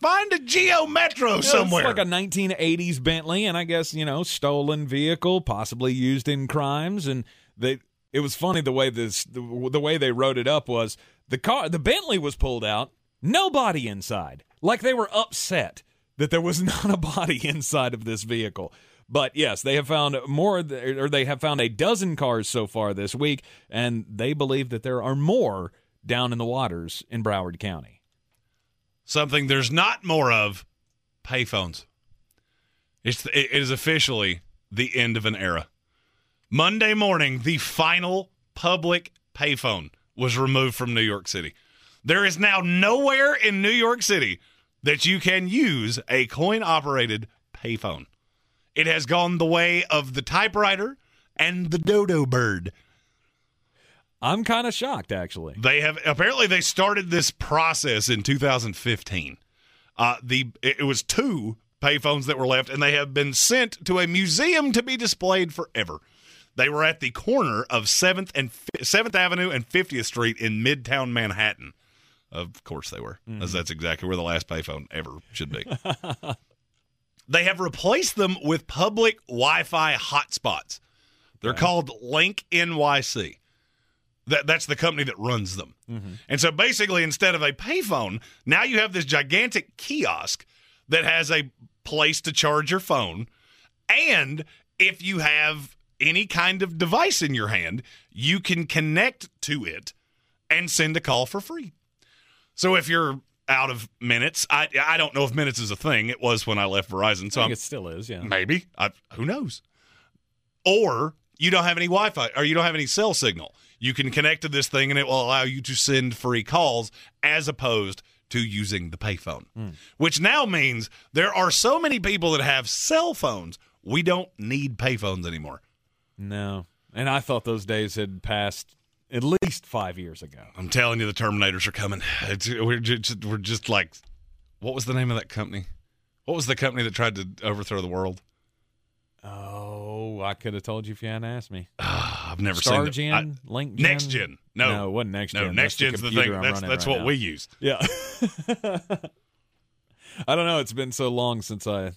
find a Geo Metro somewhere. It's like a 1980s Bentley, and I guess you know, stolen vehicle, possibly used in crimes. And they, it was funny the way this, the, the way they wrote it up was the car, the Bentley was pulled out, nobody inside, like they were upset that there was not a body inside of this vehicle. But yes, they have found more, or they have found a dozen cars so far this week, and they believe that there are more down in the waters in Broward County. Something there's not more of payphones. It's it is officially the end of an era. Monday morning, the final public payphone was removed from New York City. There is now nowhere in New York City that you can use a coin operated payphone. It has gone the way of the typewriter and the dodo bird. I'm kind of shocked, actually. They have apparently they started this process in 2015. Uh, the it was two payphones that were left, and they have been sent to a museum to be displayed forever. They were at the corner of Seventh and Seventh Avenue and 50th Street in Midtown Manhattan. Of course, they were, as that's exactly where the last payphone ever should be. they have replaced them with public Wi-Fi hotspots. They're called Link NYC. That that's the company that runs them. Mm-hmm. And so basically, instead of a payphone, now you have this gigantic kiosk that has a place to charge your phone. And if you have any kind of device in your hand, you can connect to it and send a call for free. So if you're out of minutes, I I don't know if minutes is a thing. It was when I left Verizon. So I I'm, think it still is, yeah. maybe I, who knows? Or you don't have any Wi-Fi or you don't have any cell signal. You can connect to this thing and it will allow you to send free calls as opposed to using the payphone. Hmm. Which now means there are so many people that have cell phones, we don't need payphones anymore. No. And I thought those days had passed at least five years ago. I'm telling you, the Terminators are coming. It's, we're just, we're just like, what was the name of that company? What was the company that tried to overthrow the world? Oh, I could have told you if you hadn't asked me. I've never Star seen Gen, them. Link Next Gen? Gen. No, No, it wasn't Next Gen. No, Gen. next That's the gen's the computer thing. I'm That's that's right what now. we use. Yeah. I don't know. It's been so long since I.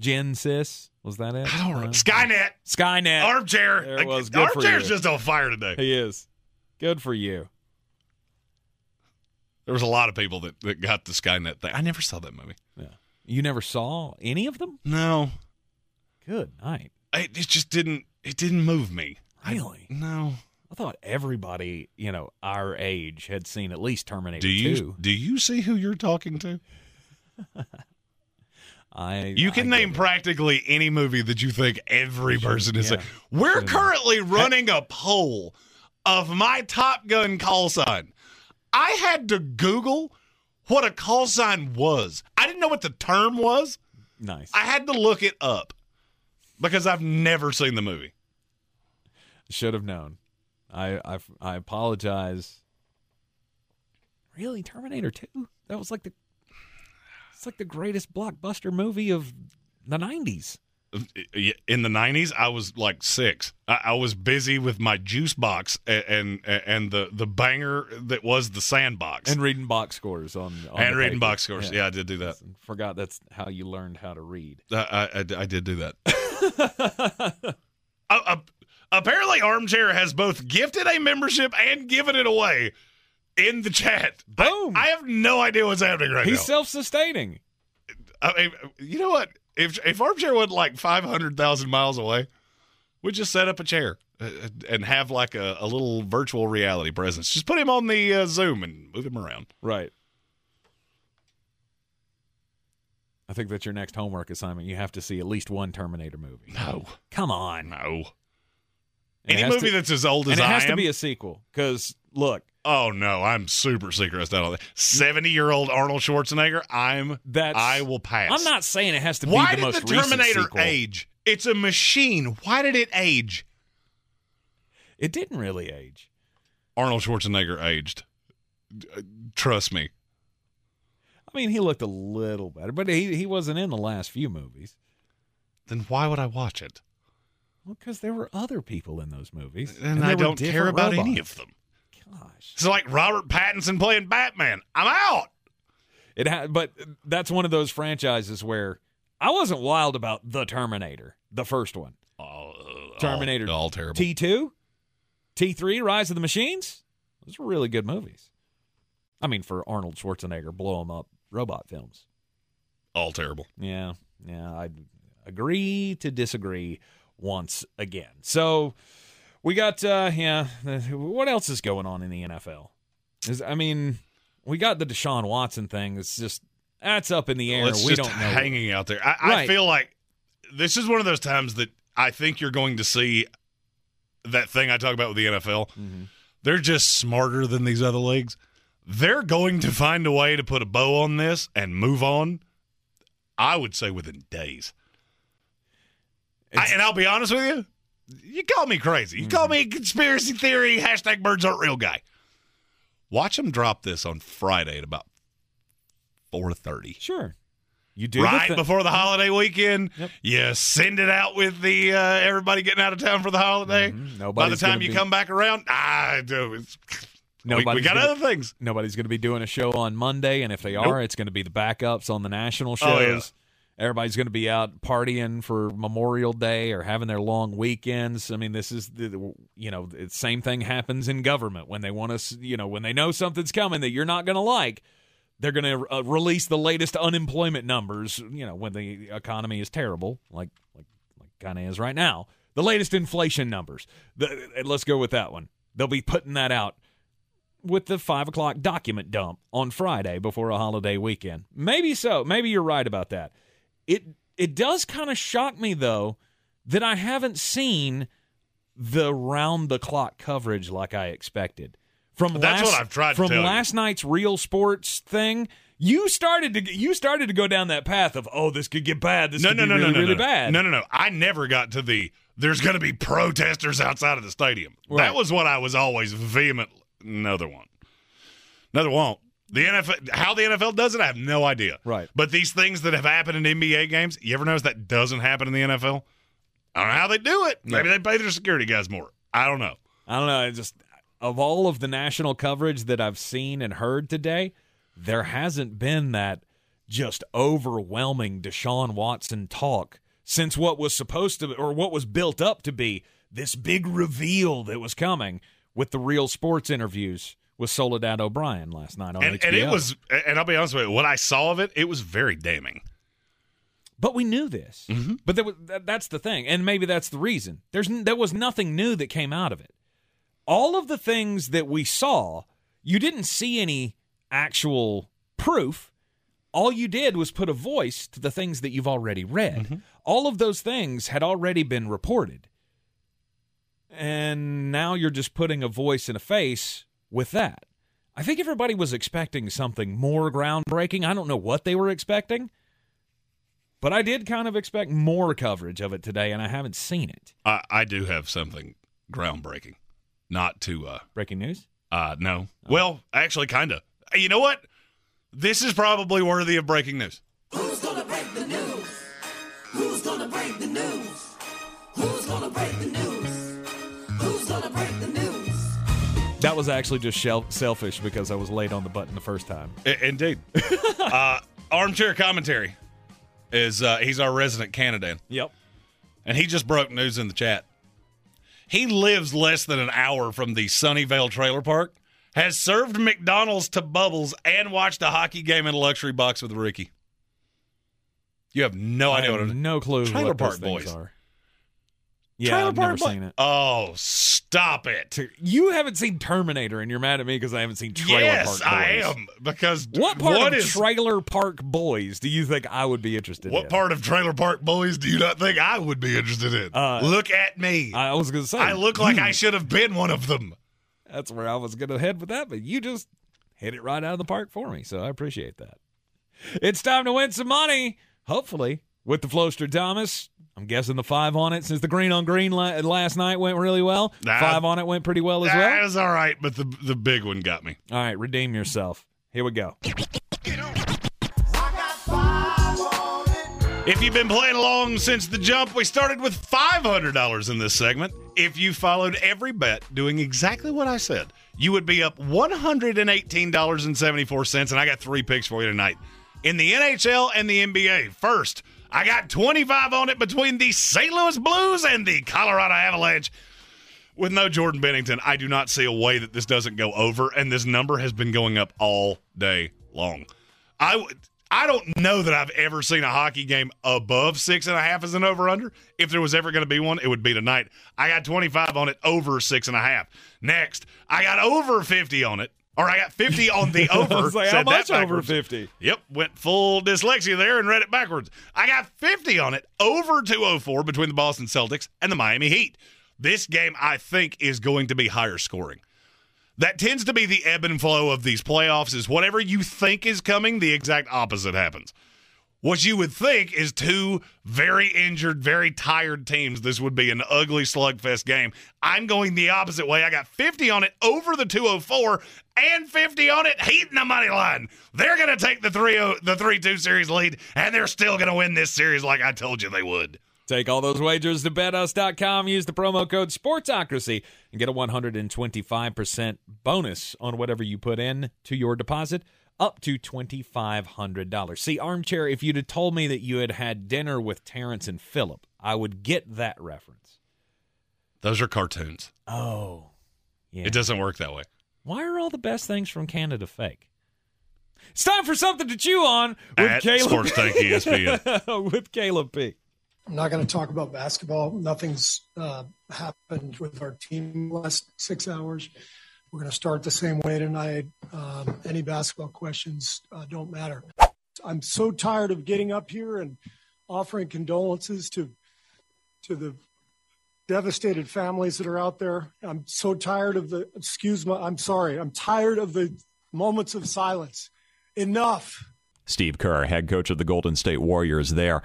Genesis was that it? I don't know. Uh, Skynet. Skynet. Armchair. There it was. Good for Armchair's you. just on fire today. He is. Good for you. There was a lot of people that, that got the Skynet thing. I never saw that movie. Yeah. You never saw any of them? No, Good night. it, it just didn't. It didn't move me. I- Really? no. I thought everybody, you know, our age had seen at least Terminator Do you 2. do you see who you're talking to? I You can I name practically any movie that you think every person is. yeah. We're currently running a poll of my Top Gun call sign. I had to Google what a call sign was. I didn't know what the term was. Nice. I had to look it up because I've never seen the movie. Should have known. I, I I apologize. Really, Terminator Two? That was like the. It's like the greatest blockbuster movie of the '90s. In the '90s, I was like six. I, I was busy with my juice box and, and and the the banger that was the sandbox And reading box scores on, on and reading paper. box scores. Yeah. I did do that. Forgot that's how you learned how to read. I, I, I did do that. Uh, uh, apparently, Armchair has both gifted a membership and given it away in the chat. Boom! I, I have no idea what's happening right He's now. He's self-sustaining. I mean, you know what? If if Armchair wasn't like five hundred thousand miles away, we'd just set up a chair uh, and have like a, a little virtual reality presence. Just put him on the uh, Zoom and move him around. Right. I think that's your next homework assignment. You have to see at least one Terminator movie. No, Come on. no. And Any movie to- that's as old as and it I has am. to be a sequel. Because look, oh no, I'm super secret on that. Seventy year old Arnold Schwarzenegger. I'm. that. I will pass. I'm not saying it has to be Why the did most the Terminator age? It's a machine. Why did it age? It didn't really age. Arnold Schwarzenegger aged. Trust me. I mean, he looked a little better, but he he wasn't in the last few movies. Then why would I watch it? Well, because there were other people in those movies, And, there I don't care about any of them. Gosh, It's like Robert Pattinson playing Batman. I'm out. it had, but that's one of those franchises where I wasn't wild about the Terminator, the first one, Oh, uh, Terminator, all, all terrible. T two, T three, Rise of the Machines. Those were really good movies. I mean, for Arnold Schwarzenegger, blow 'em up robot films. all terrible. Yeah, yeah, I agree to disagree once again. So we got, uh yeah. What else is going on in the NFL? Is I mean, we got the Deshaun Watson thing. It's just that's up in the air. It's we just don't know. hanging out there. I, I feel like this is one of those times that I think you're going to see that thing I talk about with the NFL. Mm-hmm. They're just smarter than these other leagues. They're going to find a way to put a bow on this and move on. I would say within days. I, and I'll be honest with you. You call me crazy. You Mm-hmm. call me a conspiracy theory hashtag birds aren't real guy. Watch him drop this on Friday at about four thirty Sure, you do the right before the holiday weekend. Yep. You send it out with the uh, everybody getting out of town for the holiday. Nobody by the Mm-hmm. Nobody's time you be- come back around, I do. It's, we, we got gonna- other things. Nobody's going to be doing a show on Monday, and if they are, it's going to be the backups on the national shows. Oh, yeah. Everybody's going to be out partying for Memorial Day or having their long weekends. I mean, this is the you know the same thing happens in government when they want us. You know, when they know something's coming that you're not going to like, they're going to uh, release the latest unemployment numbers. You know, when the economy is terrible, like like like kind of is right now. The latest inflation numbers. The, let's go with that one. They'll be putting that out with the five o'clock document dump on Friday before a holiday weekend. Maybe so. Maybe you're right about that. It it does kind of shock me though that I haven't seen the round the clock coverage like I expected. From That's last, what I've tried to from tell you. last night's real sports thing. You started to you started to go down that path of oh this could get bad this no, could no, be no, really, no, no, really no. bad No, no, no. I never got to the there's going to be protesters outside of the stadium. Right. That was what I was always vehement. Another one. Another one. The NFL, how the NFL does it, I have no idea. Right. But these things that have happened in NBA games, you ever notice that doesn't happen in the NFL? I don't know how they do it. Maybe they pay their security guys more. I don't know. I don't know. It just of all of the national coverage that I've seen and heard today, there hasn't been that just overwhelming Deshaun Watson talk since what was supposed to or what was built up to be this big reveal that was coming with the real sports interviews with Soledad O'Brien last night on And, HBO. and it was, and I'll be honest with you, what I saw of it, it was very damning. But we knew this. Mm-hmm. But there was, that, that's the thing, and maybe that's the reason. There's there was nothing new that came out of it. All of the things that we saw, you didn't see any actual proof. All you did was put a voice to the things that you've already read. Mm-hmm. All of those things had already been reported. And now you're just putting a voice and a face with that. I think everybody was expecting something more groundbreaking. I don't know what they were expecting. But I did kind of expect more coverage of it today, and I haven't seen it. I, I do have something groundbreaking. Not to uh Breaking news? uh no. Well, actually kinda. You know what? This is probably worthy of breaking news. Who's gonna break the news? Who's gonna break the news? Who's gonna break the news? That was actually just shel- selfish because I was late on the button the first time. I- indeed. uh armchair commentary is uh he's our resident Canadan. Yep. And he just broke news in the chat. He lives less than an hour from the Sunnyvale Trailer Park, has served McDonald's to Bubbles, and watched a hockey game in a luxury box with Ricky. You have no I idea have what I'm no clue Trailer what Park things Boys. are. Yeah, Trailer I've Park never Boy- seen it. Oh, stop it. You haven't seen Terminator, and you're mad at me because I haven't seen Trailer yes, Park Boys. I am. Because What part what of is- Trailer Park Boys do you think I would be interested in? what part of Trailer Park Boys do you not think I would be interested in? Uh, Look at me. I was going to say. I look like I should have been one of them. That's where I was going to head with that, but you just hit it right out of the park for me, so I appreciate that. It's time to win some money, hopefully, with the Floster Thomas. I'm guessing the five on it since the green on green la- last night went really well. Nah. five on it went pretty well as That well. is all right, but the the big one got me. All right, redeem yourself. Here we go. If you've been playing along since the jump, we started with $500 in this segment. If you followed every bet doing exactly what I said, you would be up $118.74. And I got three picks for you tonight in the NHL and the NBA. First, I got 25 on it between the St. Louis Blues and the Colorado Avalanche. With no Jordan Binnington, I do not see a way that this doesn't go over, and this number has been going up all day long. I would. I don't know that I've ever seen a hockey game above six and a half as an over under. If there was ever going to be one, it would be tonight. I got 25 on it over six and a half. Next, I got over 50 on it, or I got 50 on the over. Like, how much over 50? Yep, went full dyslexia there and read it backwards. I got 50 on it over 204 between the Boston Celtics and the Miami Heat. This game, I think, is going to be higher scoring. That tends to be the ebb and flow of these playoffs is whatever you think is coming, the exact opposite happens. What you would think is two very injured, very tired teams. This would be an ugly slugfest game. I'm going the opposite way. I got 50 on it over the 204 and 50 on it heating the money line. They're going to take the 3 the 3-2 series lead and they're still going to win this series like I told you they would. Take all those wagers to betus.com. Use the promo code Sportsocracy and get a 125% bonus on whatever you put in to your deposit up to $2,500. See, Armchair, if you'd have told me that you had had dinner with Terrance and Phillip, I would get that reference. Those are cartoons. Oh, yeah. It doesn't work that way. Why are all the best things from Canada fake? It's time for something to chew on with At Caleb. Sports Tank ESPN. with Caleb P. I'm not going to talk about basketball. Nothing's uh, happened with our team last six hours. We're going to start the same way tonight. Um, any basketball questions uh, don't matter. I'm so tired of getting up here and offering condolences to to the devastated families that are out there. I'm so tired of the excuse me. I'm sorry. I'm tired of the moments of silence. Enough. Steve Kerr, head coach of the Golden State Warriors, there.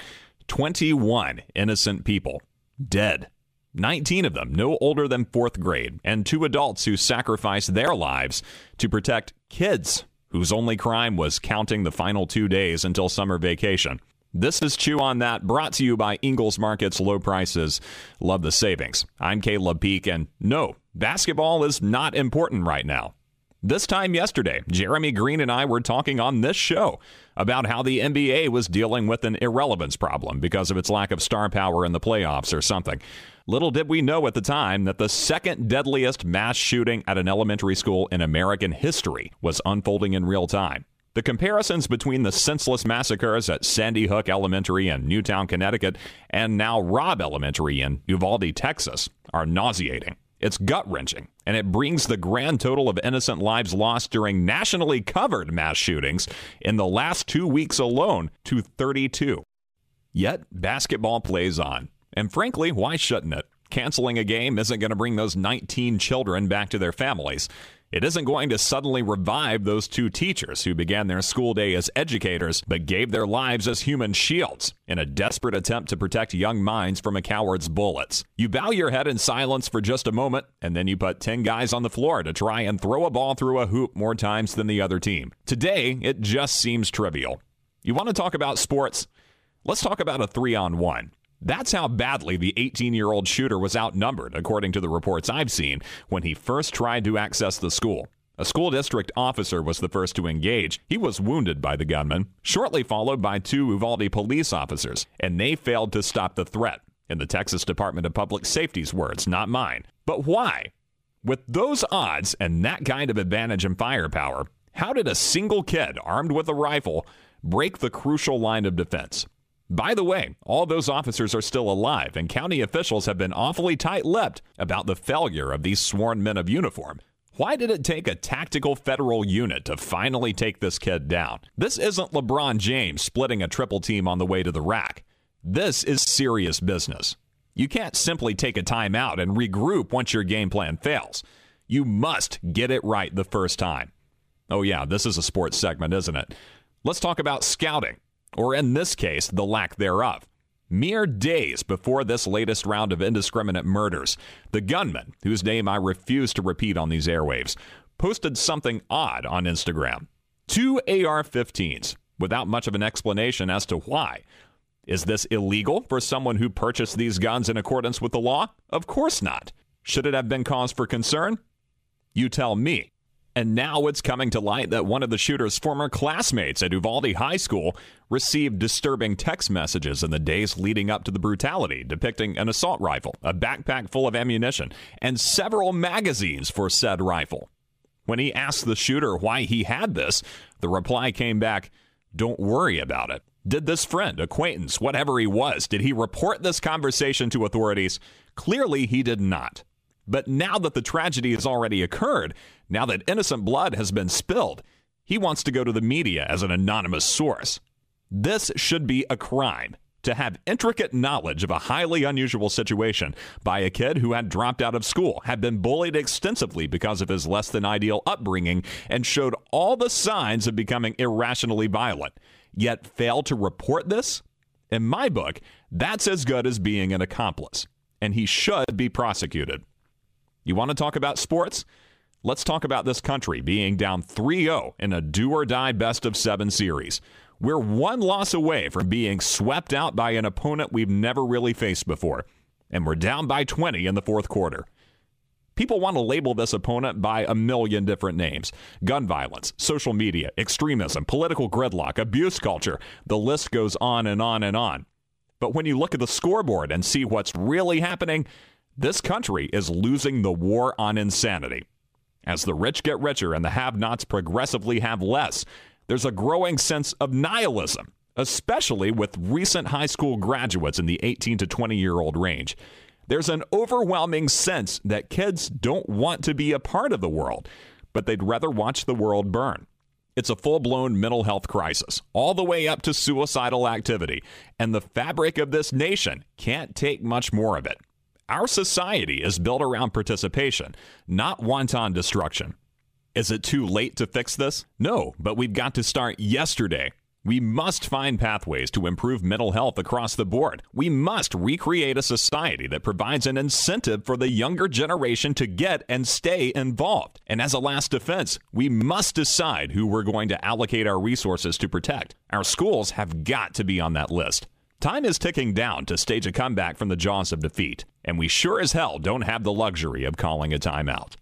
21 innocent people dead. 19 of them no older than fourth grade, and two adults who sacrificed their lives to protect kids whose only crime was counting the final two days until summer vacation. This is Chew on That, brought to you by Ingles Markets Low Prices. Love the savings. I'm Caleb Peak, and no, basketball is not important right now. This time yesterday, Jeremy Greene and I were talking on this show about how the NBA was dealing with an irrelevance problem because of its lack of star power in the playoffs or something. Little did we know at the time that the second deadliest mass shooting at an elementary school in American history was unfolding in real time. The comparisons between the senseless massacres at Sandy Hook Elementary in Newtown, Connecticut, and now Robb Elementary in Uvalde, Texas, are nauseating. It's gut wrenching, and it brings the grand total of innocent lives lost during nationally covered mass shootings in the last two weeks alone to 32. Yet, basketball plays on. And frankly, why shouldn't it? Canceling a game isn't going to bring those 19 children back to their families. It isn't going to suddenly revive those two teachers who began their school day as educators but gave their lives as human shields in a desperate attempt to protect young minds from a coward's bullets. You bow your head in silence for just a moment, and then you put 10 guys on the floor to try and throw a ball through a hoop more times than the other team. Today, it just seems trivial. You want to talk about sports? Let's talk about a three on one. That's how badly the 18 year old shooter was outnumbered, according to the reports I've seen, when he first tried to access the school. A school district officer was the first to engage. He was wounded by the gunman, shortly followed by two Uvalde police officers, and they failed to stop the threat. In the Texas Department of Public Safety's words, not mine. But why? With those odds and that kind of advantage in firepower, how did a single kid armed with a rifle break the crucial line of defense? By the way, all those officers are still alive, and county officials have been awfully tight lipped about the failure of these sworn men of uniform. Why did it take a tactical federal unit to finally take this kid down? This isn't LeBron James splitting a triple team on the way to the rack. This is serious business. You can't simply take a timeout and regroup once your game plan fails. You must get it right the first time. Oh, yeah, this is a sports segment, isn't it? Let's talk about scouting or in this case, the lack thereof. Mere days before this latest round of indiscriminate murders, the gunman, whose name I refuse to repeat on these airwaves, posted something odd on Instagram. Two AR 15s, without much of an explanation as to why. Is this illegal for someone who purchased these guns in accordance with the law? Of course not. Should it have been cause for concern? You tell me. And now it's coming to light that one of the shooter's former classmates at Uvalde High School received disturbing text messages in the days leading up to the brutality depicting an assault rifle, a backpack full of ammunition, and several magazines for said rifle. When he asked the shooter why he had this, the reply came back, Don't worry about it. Did this friend, acquaintance, whatever he was, did he report this conversation to authorities? Clearly, he did not. But now that the tragedy has already occurred, now that innocent blood has been spilled, he wants to go to the media as an anonymous source. This should be a crime to have intricate knowledge of a highly unusual situation by a kid who had dropped out of school, had been bullied extensively because of his less than ideal upbringing, and showed all the signs of becoming irrationally violent, yet failed to report this? In my book, that's as good as being an accomplice, and he should be prosecuted. You want to talk about sports? Let's talk about this country being down 3 0 in a do or die best of seven series. We're one loss away from being swept out by an opponent we've never really faced before, and we're down by 20 in the fourth quarter. People want to label this opponent by a million different names gun violence, social media, extremism, political gridlock, abuse culture. The list goes on and on and on. But when you look at the scoreboard and see what's really happening, this country is losing the war on insanity. As the rich get richer and the have nots progressively have less, there's a growing sense of nihilism, especially with recent high school graduates in the 18 to 20 year old range. There's an overwhelming sense that kids don't want to be a part of the world, but they'd rather watch the world burn. It's a full blown mental health crisis, all the way up to suicidal activity, and the fabric of this nation can't take much more of it. Our society is built around participation, not wanton destruction. Is it too late to fix this? No, but we've got to start yesterday. We must find pathways to improve mental health across the board. We must recreate a society that provides an incentive for the younger generation to get and stay involved. And as a last defense, we must decide who we're going to allocate our resources to protect. Our schools have got to be on that list. Time is ticking down to stage a comeback from the jaws of defeat, and we sure as hell don't have the luxury of calling a timeout.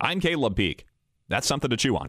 I'm Caleb Peak. That's something to chew on.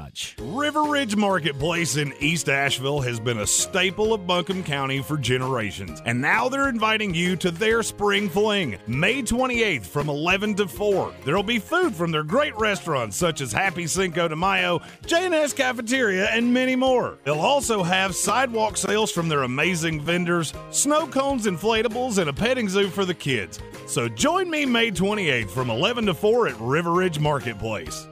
River Ridge Marketplace in East Asheville has been a staple of Buncombe County for generations, and now they're inviting you to their spring fling, May 28th from 11 to 4. There'll be food from their great restaurants such as Happy Cinco de Mayo, J&S Cafeteria, and many more. They'll also have sidewalk sales from their amazing vendors, snow cones, inflatables, and a petting zoo for the kids. So join me May 28th from 11 to 4 at River Ridge Marketplace.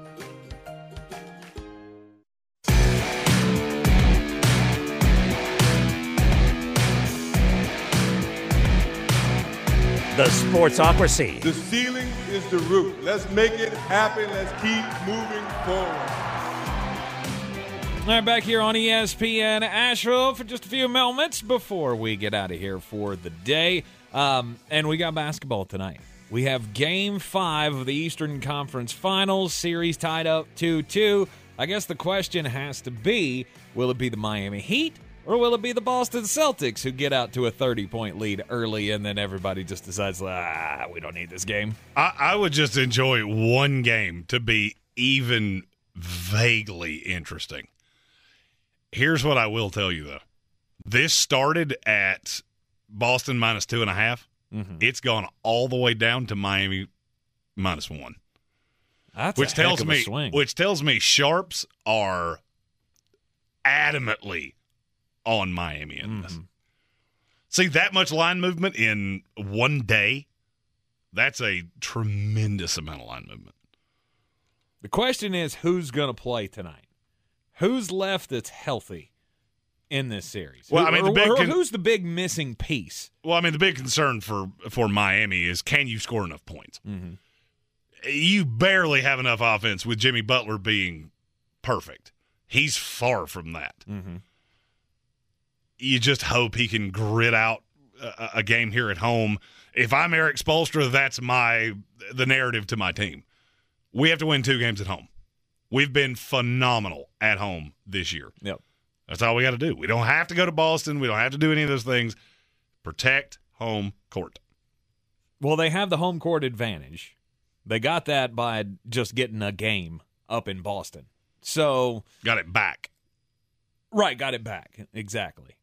The Sportsocracy. The ceiling is the roof. Let's make it happen. Let's keep moving forward. All right, back here on ESPN Asheville for just a few moments before we get out of here for the day. Um, and we got basketball tonight. We have game five of the Eastern Conference Finals, series tied up 2 2. I guess the question has to be will it be the Miami Heat or will it be the Boston Celtics who get out to a 30 point lead early and then everybody just decides, ah, we don't need this game? I, I would just enjoy one game to be even vaguely interesting. Here's what I will tell you though. This started at Boston minus two and a half. Mm-hmm. It's gone all the way down to Miami minus one. That's which a tells heck of a me swing. which tells me sharps are adamantly on Miami in this. Mm-hmm. See that much line movement in one day? That's a tremendous amount of line movement. The question is who's going to play tonight? Who's left that's healthy in this series? Well, Who- I mean, the big con- who's the big missing piece? Well, I mean, the big concern for for Miami is can you score enough points? Mm-hmm. You barely have enough offense with Jimmy Butler being perfect. He's far from that. Mm-hmm. You just hope he can grit out a, a game here at home. If I'm Erik Spoelstra, that's my the narrative to my team. We have to win two games at home. We've been phenomenal at home this year. Yep. That's all we got to do. We don't have to go to Boston. We don't have to do any of those things. Protect home court. Well, they have the home court advantage. They got that by just getting a game up in Boston. So, got it back. Right, got it back. Exactly.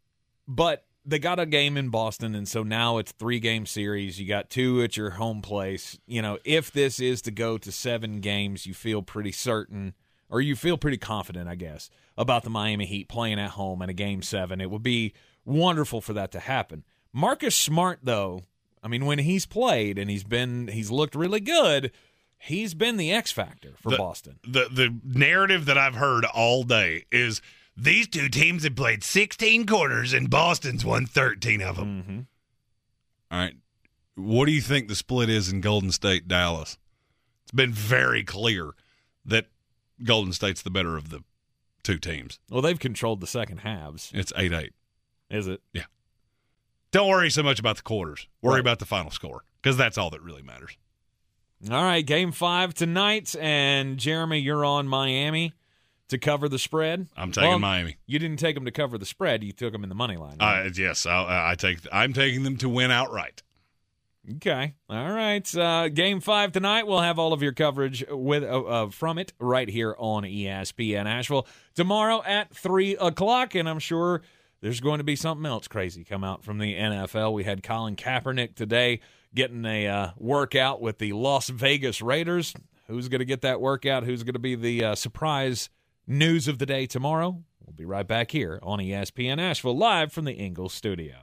But they got a game in Boston and so now it's 3 game series. You got two at your home place. You know, if this is to go to 7 games, you feel pretty certain or you feel pretty confident, I guess, about the Miami Heat playing at home in a game 7. It would be wonderful for that to happen. Marcus Smart though, I mean when he's played and he's been he's looked really good, he's been the X factor for the, Boston. The the narrative that I've heard all day is these two teams have played 16 quarters and Boston's won 13 of them. Mm-hmm. All right. What do you think the split is in Golden State Dallas? It's been very clear that Golden State's the better of the two teams. Well, they've controlled the second halves. It's 8 8. Is it? Yeah. Don't worry so much about the quarters. Worry Right. about the final score because that's all that really matters. All right, game five tonight, and Jeremy, you're on Miami to cover the spread. I'm taking Well, Miami. You didn't take them to cover the spread; you took them in the money line. right? Uh, yes, I, I take. I'm taking them to win outright. Okay. All right. Uh, game five tonight. We'll have all of your coverage with uh, uh, from it right here on ESPN Asheville tomorrow at three o'clock, and I'm sure there's going to be something else crazy come out from the NFL. We had Colin Kaepernick today getting a uh, workout with the Las Vegas Raiders. Who's going to get that workout? Who's going to be the uh, surprise news of the day tomorrow? We'll be right back here on ESPN Asheville, live from the Ingles studio.